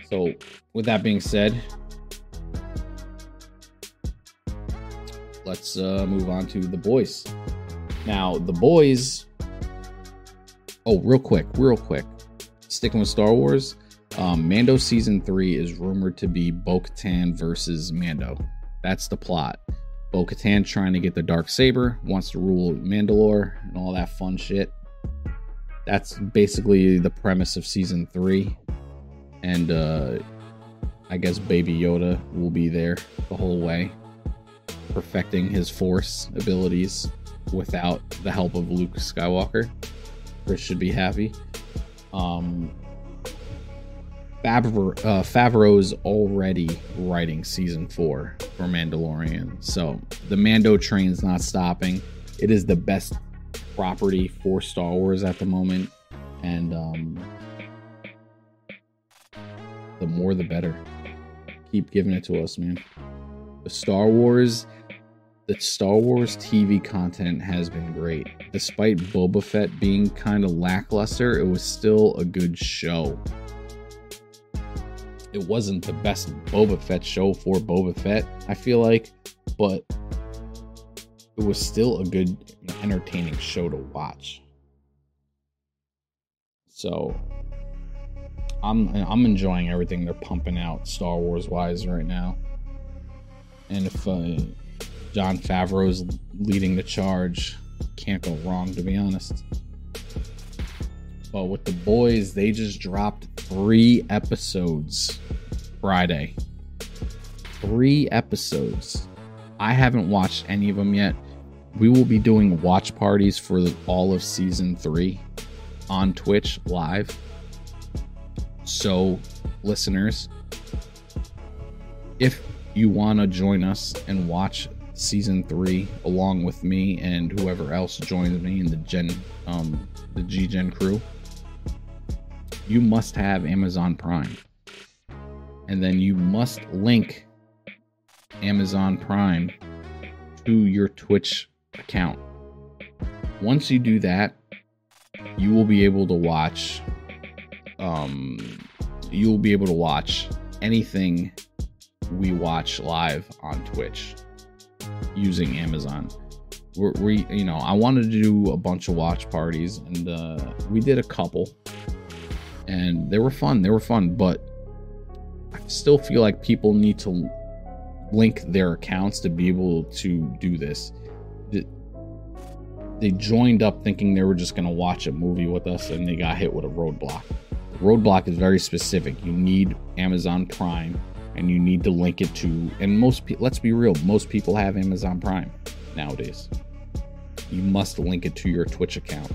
So, with that being said, let's uh, move on to the boys. Now, the boys. Oh, real quick, real quick. Sticking with Star Wars, um, Mando season three is rumored to be Bo Katan versus Mando. That's the plot. Bo Katan trying to get the dark saber, wants to rule Mandalore, and all that fun shit. That's basically the premise of season three. And uh, I guess Baby Yoda will be there the whole way, perfecting his Force abilities without the help of Luke Skywalker. Chris should be happy. Um, Favreau, uh, Favreau's already writing season four for Mandalorian, so the Mando train's not stopping. It is the best property for Star Wars at the moment, and um, the more the better. Keep giving it to us, man. The Star Wars, the Star Wars TV content has been great. Despite Boba Fett being kind of lackluster, it was still a good show it wasn't the best Boba Fett show for Boba Fett, I feel like, but it was still a good, entertaining show to watch. So I'm I'm enjoying everything they're pumping out Star Wars wise right now. And if uh, Jon Favreau is leading the charge, can't go wrong to be honest. But with the boys, they just dropped three episodes Friday. Three episodes. I haven't watched any of them yet. We will be doing watch parties for all of season three on Twitch live. So, listeners, if you want to join us and watch season three along with me and whoever else joins me in the Gen, um, the G Gen crew, you must have Amazon Prime. And then you must link Amazon Prime to your Twitch account. Once you do that, you will be able to watch um you will be able to watch anything we watch live on Twitch using Amazon. We're, we, you know, I wanted to do a bunch of watch parties, and uh, we did a couple and they were fun. They were fun, but I still feel like people need to link their accounts to be able to do this. They joined up thinking they were just going to watch a movie with us and they got hit with a roadblock. The roadblock is very specific. You need Amazon Prime and you need to link it to and most people let's be real, most people have Amazon Prime nowadays. You must link it to your Twitch account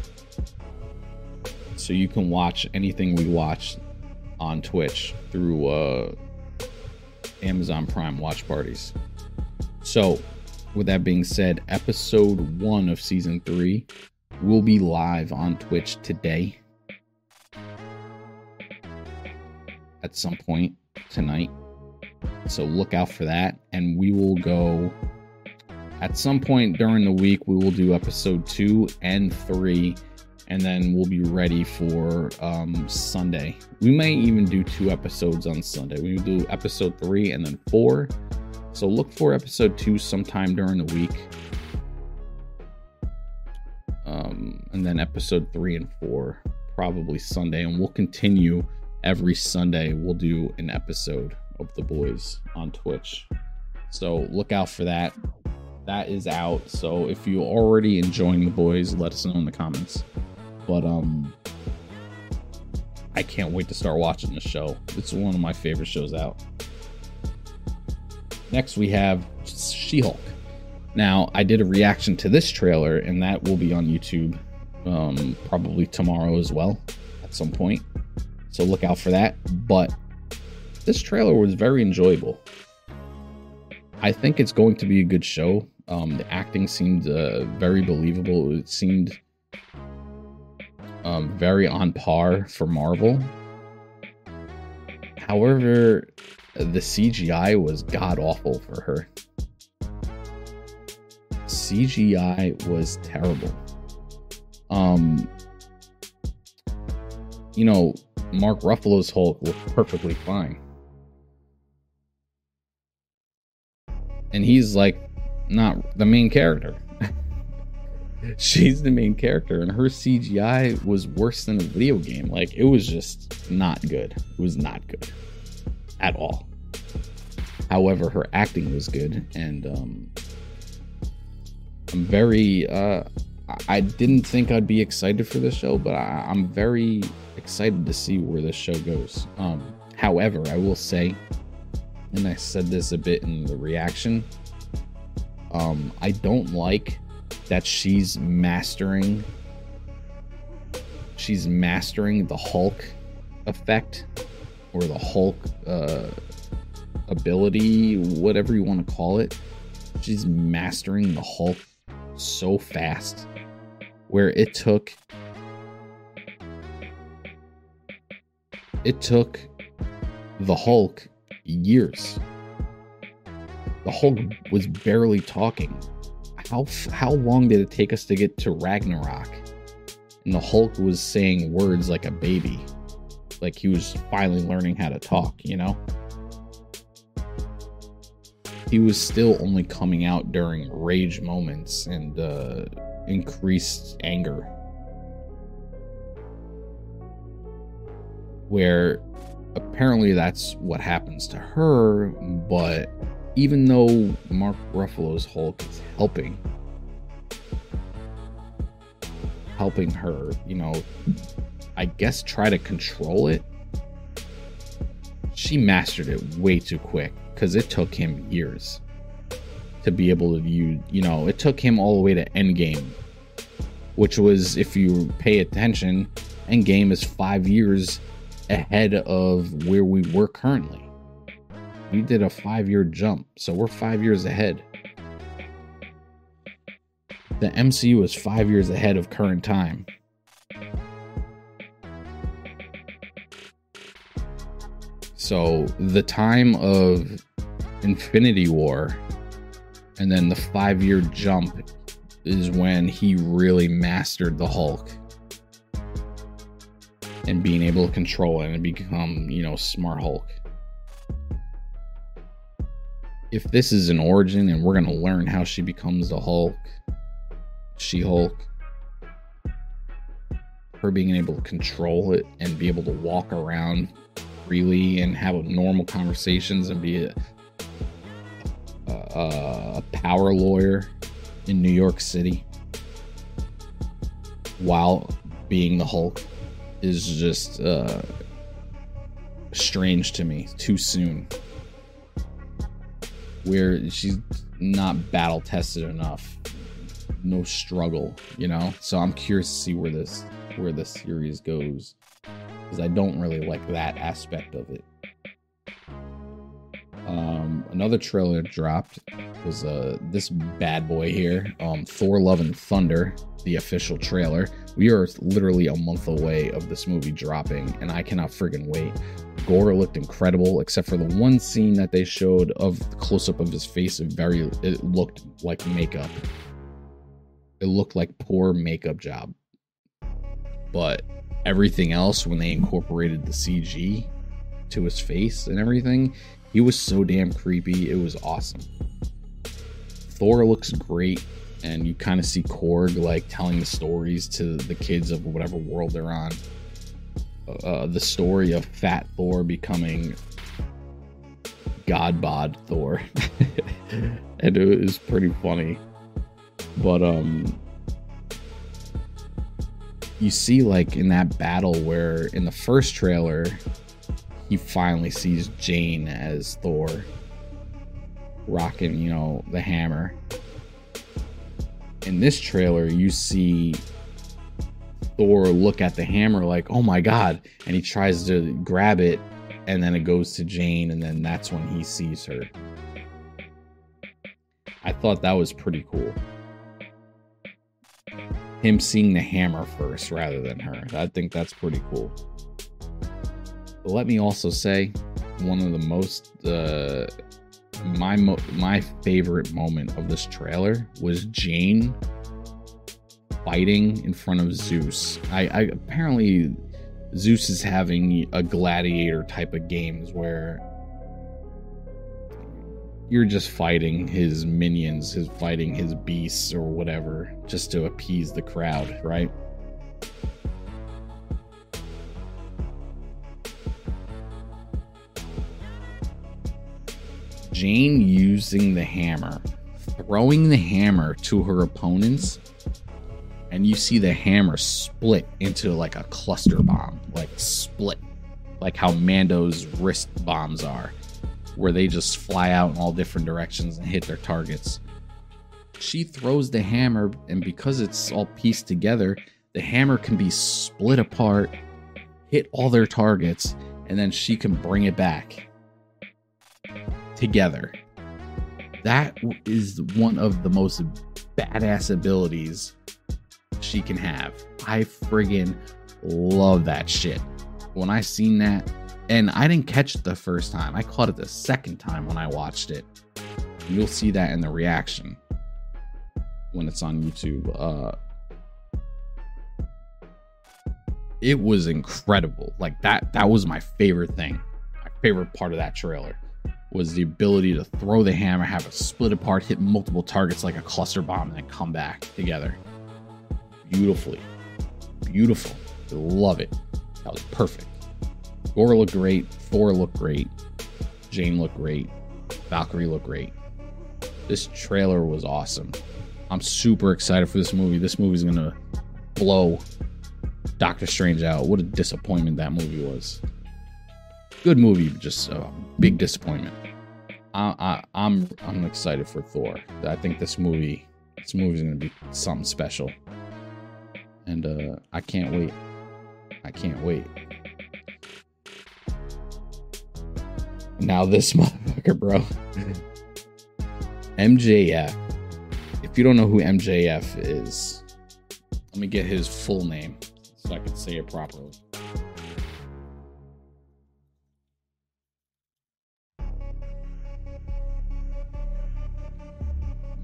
so you can watch anything we watch on Twitch through uh, Amazon Prime watch parties. So, with that being said, episode one of season three will be live on Twitch today at some point tonight. So, look out for that. And we will go at some point during the week, we will do episode two and three and then we'll be ready for um, Sunday. We may even do two episodes on Sunday. We do episode three and then four. So look for episode two sometime during the week. Um, and then episode three and four probably Sunday, and we'll continue every Sunday. We'll do an episode of the boys on Twitch. So look out for that. That is out. So if you're already enjoying the boys, let us know in the comments. But um I can't wait to start watching the show. It's one of my favorite shows out. Next we have She-Hulk. Now, I did a reaction to this trailer and that will be on YouTube um probably tomorrow as well at some point. So look out for that, but this trailer was very enjoyable. I think it's going to be a good show. Um, the acting seemed uh, very believable. It seemed um, very on par for Marvel. However, the CGI was god awful for her. CGI was terrible. Um, you know, Mark Ruffalo's Hulk looked perfectly fine. And he's like not the main character. She's the main character, and her CGI was worse than a video game. Like, it was just not good. It was not good at all. However, her acting was good, and um, I'm very. Uh, I didn't think I'd be excited for this show, but I, I'm very excited to see where this show goes. Um, however, I will say, and I said this a bit in the reaction, um, I don't like that she's mastering. She's mastering the Hulk effect or the Hulk uh, ability, whatever you want to call it. She's mastering the Hulk so fast where it took it took the Hulk years. The Hulk was barely talking. How how long did it take us to get to Ragnarok? And the Hulk was saying words like a baby. Like he was finally learning how to talk, you know? He was still only coming out during rage moments and uh, increased anger. Where apparently that's what happens to her, but even though Mark Ruffalo's Hulk is helping, helping her, you know, I guess try to control it, she mastered it way too quick because it took him years to be able to use, you know, it took him all the way to Endgame, which was, if you pay attention, Endgame is five years ahead of where we were currently. We did a five year jump, so we're five years ahead. The MCU is five years ahead of current time. So the time of Infinity War and then the five year jump is when he really mastered the Hulk and being able to control it and become, you know, smart Hulk if this is an origin and we're gonna learn how she becomes the Hulk, She Hulk, her being able to control it and be able to walk around freely and have normal conversations and be a, a, a power lawyer in New York City while being the Hulk is just uh, strange to me. Too soon where she's not battle tested enough. No struggle, you know. So I'm curious to see where this where this series goes because I don't really like that aspect of it. Um, another trailer dropped was uh this bad boy here, um, Thor: Love and Thunder, the official trailer. We are literally a month away of this movie dropping, and I cannot friggin' wait. Gorr looked incredible, except for the one scene that they showed of the close up of his face. It very, it looked like makeup. It looked like poor makeup job. But everything else, when they incorporated the CG to his face and everything, he was so damn creepy. It was awesome. Thor looks great, and you kind of see Korg like telling the stories to the kids of whatever world they're on uh, the story of Fat Thor becoming God Bod Thor, and it was pretty funny. But um, you see, like in that battle where in the first trailer, he finally sees Jane as Thor rocking, you know, the hammer. In this trailer, you see Thor look at the hammer like, "Oh my god!" and he tries to grab it, and then it goes to Jane, and then that's when he sees her. I thought that was pretty cool. Him seeing the hammer first rather than her. I think that's pretty cool. Let me also say, one of the most uh, my mo- my favorite moment of this trailer was Jane fighting in front of Zeus. I, I apparently Zeus is having a gladiator type of games where you're just fighting his minions, his fighting his beasts or whatever, just to appease the crowd, right? Jane using the hammer, throwing the hammer to her opponents, and you see the hammer split into like a cluster bomb, like split, like how Mando's wrist bombs are, where they just fly out in all different directions and hit their targets. She throws the hammer, and because it's all pieced together, the hammer can be split apart, hit all their targets, and then she can bring it back together. That is one of the most badass abilities she can have. I friggin' love that shit. When I seen that, and I didn't catch it the first time, I caught it the second time when I watched it. You'll see that in the reaction when it's on YouTube. Uh, it was incredible. Like that, that was my favorite thing. My favorite part of that trailer was the ability to throw the hammer, have it split apart, hit multiple targets like a cluster bomb, and then come back together beautifully. Beautiful. Love it. That was perfect. Gorr looked great. Thor looked great. Jane looked great. Valkyrie looked great. This trailer was awesome. I'm super excited for this movie. This movie's gonna blow Doctor Strange out. What a disappointment that movie was. Good movie, just a big disappointment. I, I, I'm I'm excited for Thor. I think this movie this movie's gonna be something special and uh, I can't wait. I can't wait. Now this motherfucker, bro. MJF. If you don't know who MJF is, let me get his full name so I can say it properly.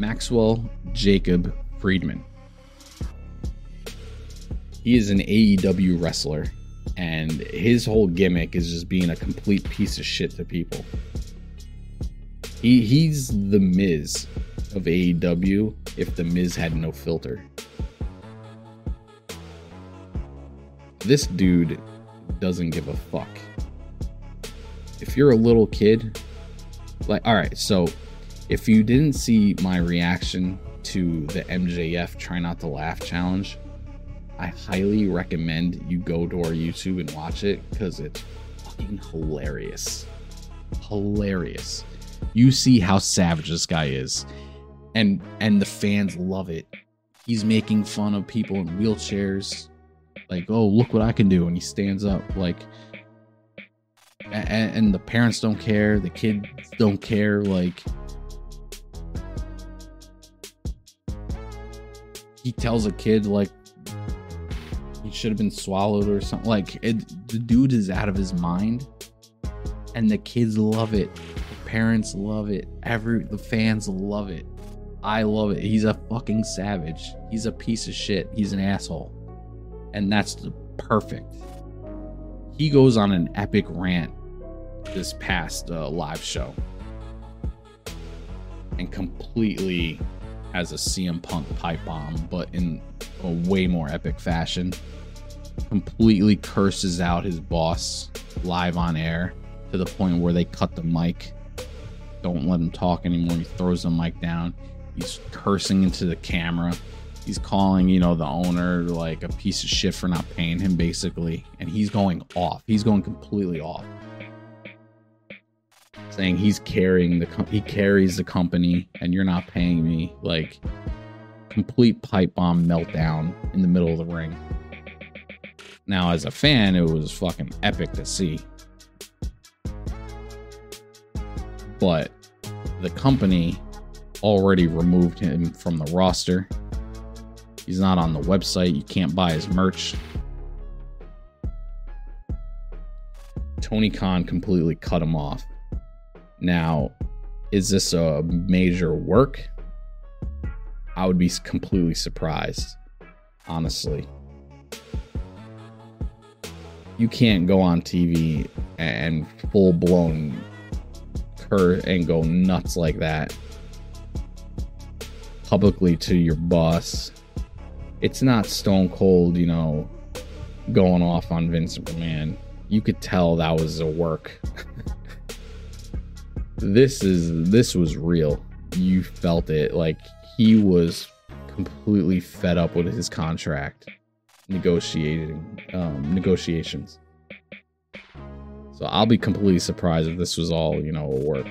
Maxwell Jacob Friedman he is an AEW wrestler, and his whole gimmick is just being a complete piece of shit to people. He he's the Miz of AEW if the Miz had no filter. This dude doesn't give a fuck. If you're a little kid, like all right, so if you didn't see my reaction to the MJF try not to laugh challenge, I highly recommend you go to our YouTube and watch it because it's fucking hilarious. Hilarious. You see how savage this guy is. And and the fans love it. He's making fun of people in wheelchairs. Like, oh, look what I can do. And he stands up like and, and the parents don't care, the kids don't care, like he tells a kid like he should have been swallowed or something. Like it, the dude is out of his mind, and the kids love it. The parents love it. Every the fans love it. I love it. He's a fucking savage. He's a piece of shit. He's an asshole, and that's the perfect. He goes on an epic rant this past uh, live show and completely has a CM Punk pipe bomb, but in a way more epic fashion completely curses out his boss live on air to the point where they cut the mic. Don't let him talk anymore. He throws the mic down. He's cursing into the camera. He's calling, you know, the owner like a piece of shit for not paying him, basically. And he's going off. He's going completely off. Saying he's carrying the he carries the company and you're not paying me. Like complete pipe bomb meltdown in the middle of the ring. Now, as a fan, it was fucking epic to see. But the company already removed him from the roster. He's not on the website. You can't buy his merch. Tony Khan completely cut him off. Now, is this a major work? I would be completely surprised, honestly. You can't go on TV and full blown cur and go nuts like that publicly to your boss. It's not stone cold, you know, going off on Vince McMahon. You could tell that was a work. this is this was real. You felt it like he was completely fed up with his contract negotiating um, negotiations. So I'll be completely surprised if this was all, you know, a work.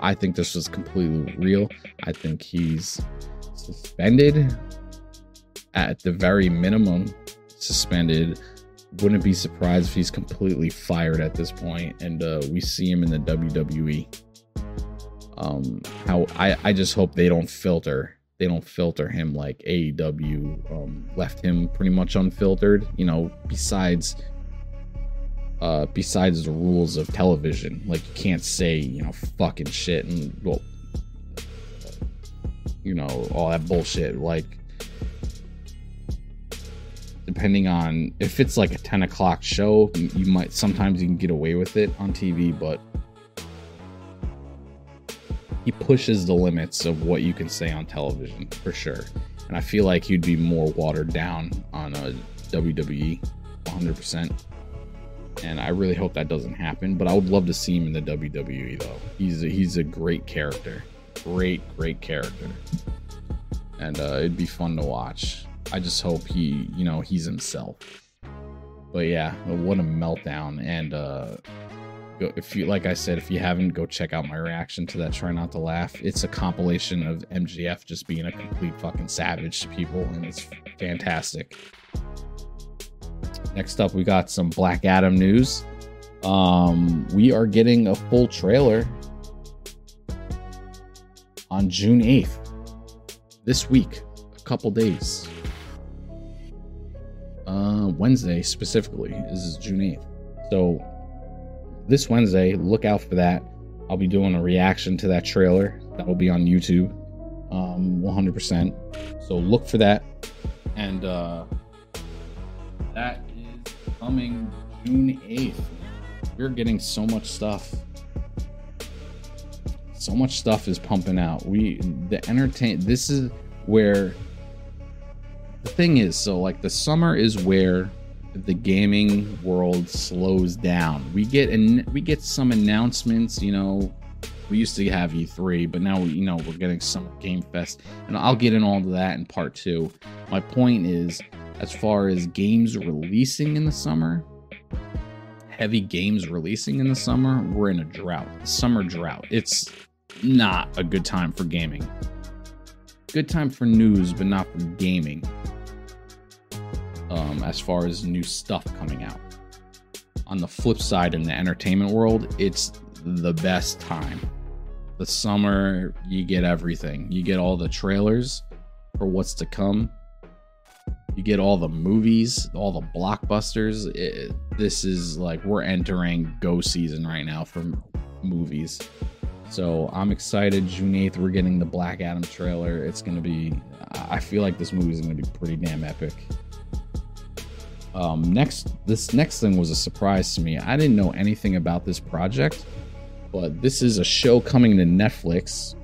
I think this was completely real. I think he's suspended at the very minimum suspended wouldn't be surprised if he's completely fired at this point and uh, we see him in the WWE. Um, how I, I just hope they don't filter they don't filter him like AEW um, left him pretty much unfiltered. You know, besides uh, besides the rules of television, like you can't say you know fucking shit and well, you know all that bullshit. Like depending on if it's like a 10 o'clock show you might sometimes you can get away with it on tv but he pushes the limits of what you can say on television for sure. And i feel like he'd be more watered down on a wwe 100% and i really hope that doesn't happen but i would love to see him in the wwe though. He's a, he's a great character. Great great character. And uh, it'd be fun to watch. I just hope he, you know, he's himself. But yeah, what a meltdown. And uh if you like I said, if you haven't, go check out my reaction to that. Try not to laugh. It's a compilation of MJF just being a complete fucking savage to people, and it's fantastic. Next up, we got some Black Adam news. Um, we are getting a full trailer on June 8th. This week, a couple days uh, Wednesday specifically This is June 8th. So this Wednesday, look out for that. I'll be doing a reaction to that trailer. That will be on YouTube, um, 100%. So look for that. And uh, that is coming June 8th. We're getting so much stuff. So much stuff is pumping out. We the entertain. This is where the thing is, so like the summer is where the gaming world slows down. We get and we get some announcements, you know. We used to have E3, but now we, you know we're getting Summer Game Fest, and I'll get in all of that in part two. My point is, as far as games releasing in the summer, heavy games releasing in the summer, we're in a drought, summer drought. It's not a good time for gaming. Good time for news, but not for gaming um, as far as new stuff coming out. On the flip side, in the entertainment world, it's the best time. The summer, you get everything. You get all the trailers for what's to come. You get all the movies, all the blockbusters. It, this is like we're entering go season right now for movies. So I'm excited. June 8th, we're getting the Black Adam trailer. It's going to be, I feel like this movie is going to be pretty damn epic. Um, next, this next thing was a surprise to me. I didn't know anything about this project, but this is a show coming to Netflix,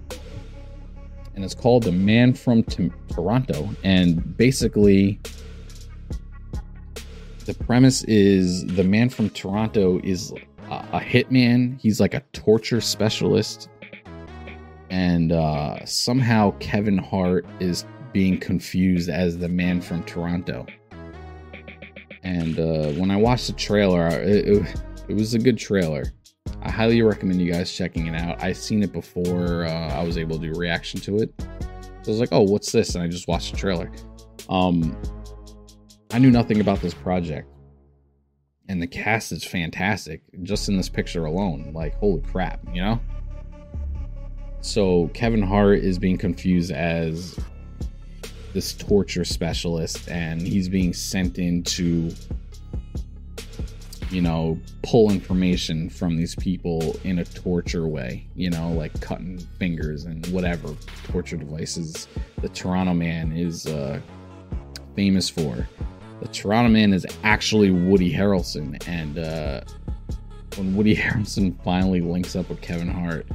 and it's called The Man from T- Toronto. And basically, the premise is the Man from Toronto is a, a hitman. He's like a torture specialist, and uh, somehow Kevin Hart is being confused as the Man from Toronto and uh, when I watched the trailer, it, it, it, was a good trailer. I highly recommend you guys checking it out. I seen it before uh, I was able to do reaction to it. So I was like, "Oh, what's this?" And I just watched the trailer. Um, I knew nothing about this project, and the cast is fantastic. Just in this picture alone, like holy crap, you know. So Kevin Hart is being confused as this torture specialist and he's being sent in to you know, pull information from these people in a torture way, you know, like cutting fingers and whatever torture devices the Toronto man is uh, famous for. The Toronto man is actually Woody Harrelson, and uh, when Woody Harrelson finally links up with Kevin Hart,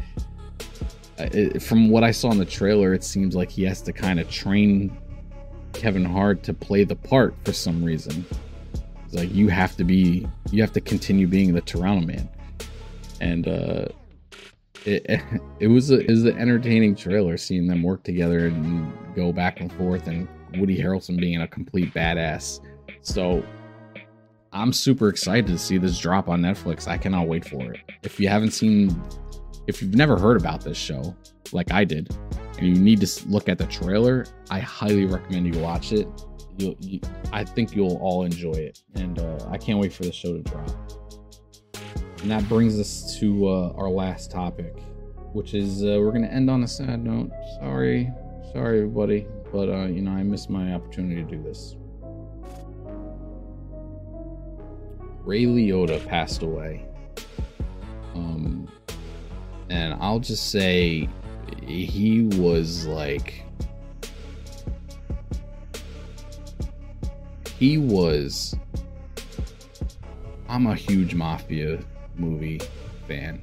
it, from what I saw in the trailer, it seems like he has to kind of train Kevin Hart to play the part for some reason It's like you have to be, you have to continue being the Toronto man, and uh, it it was a, it was an entertaining trailer seeing them work together and go back and forth, and Woody Harrelson being a complete badass. So I'm super excited to see this drop on Netflix. I cannot wait for it. If you haven't seen, if you've never heard about this show, like I did, and you need to look at the trailer, I highly recommend you watch it you'll, you, I think you'll all enjoy it, and uh, I can't wait for the show to drop. And that brings us to uh, our last topic, which is uh, we're gonna end on a sad note. Sorry, sorry everybody, but uh, you know I missed my opportunity to do this. Ray Liotta passed away. Um, and I'll just say he was like he was I'm a huge mafia movie fan.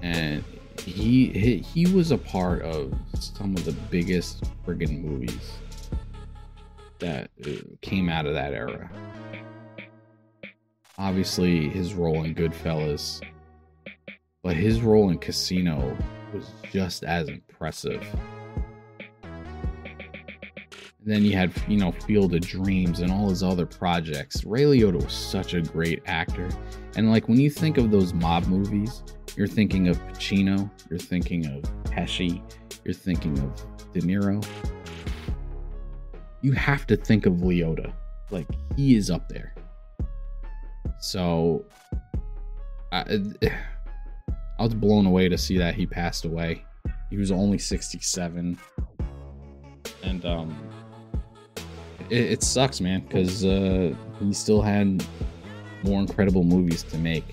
And he, he he was a part of some of the biggest friggin' movies that uh, came out of that era. Obviously, his role in Goodfellas, but his role in Casino was just as impressive. And then you had, you know, Field of Dreams and all his other projects. Ray Liotta was such a great actor. And like when you think of those mob movies, you're thinking of Pacino, you're thinking of Pesci, you're thinking of De Niro. You have to think of Liotta. Like he is up there. So I, I was blown away to see that he passed away. He was only 67. And um it, it sucks, man, because uh, he still had more incredible movies to make,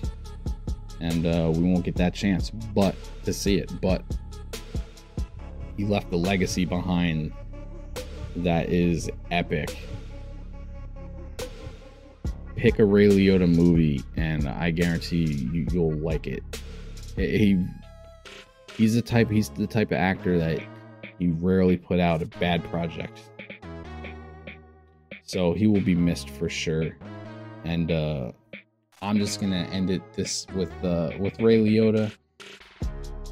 and uh, we won't get that chance, but to see it. But he left a legacy behind that is epic. Pick a Ray Liotta movie, and I guarantee you, you'll like it. He he's the type he's the type of actor that he rarely put out a bad project so he will be missed for sure. And uh, I'm just gonna end it this with uh, with Ray Liotta.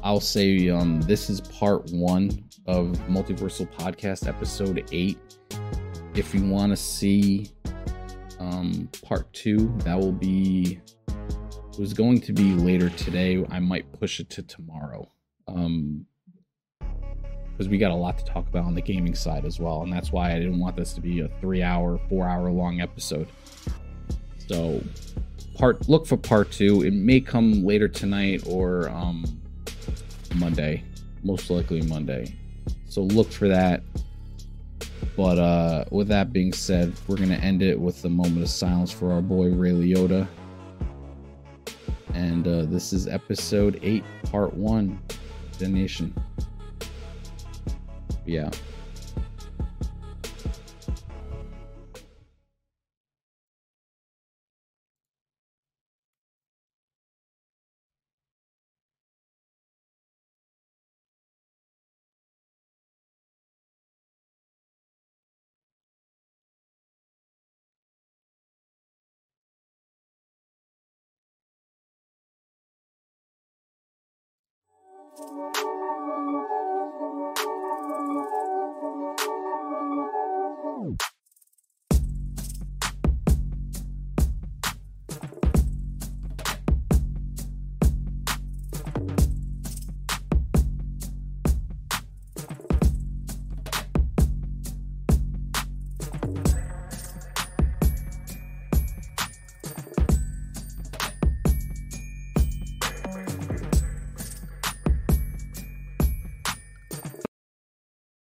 I'll say um, this is part one of Multiversal Podcast, episode eight. If you want to see um, part two, that will be it was going to be later today. I might push it to tomorrow. Um, because we got a lot to talk about on the gaming side as well. And that's why I didn't want this to be a three hour, four hour long episode. So, part look for part two. It may come later tonight or um, Monday, most likely Monday. So, look for that. But uh, with that being said, we're to end it with a moment of silence for our boy Ray Liotta. And uh, this is episode 8, part 1, The Nation yeah.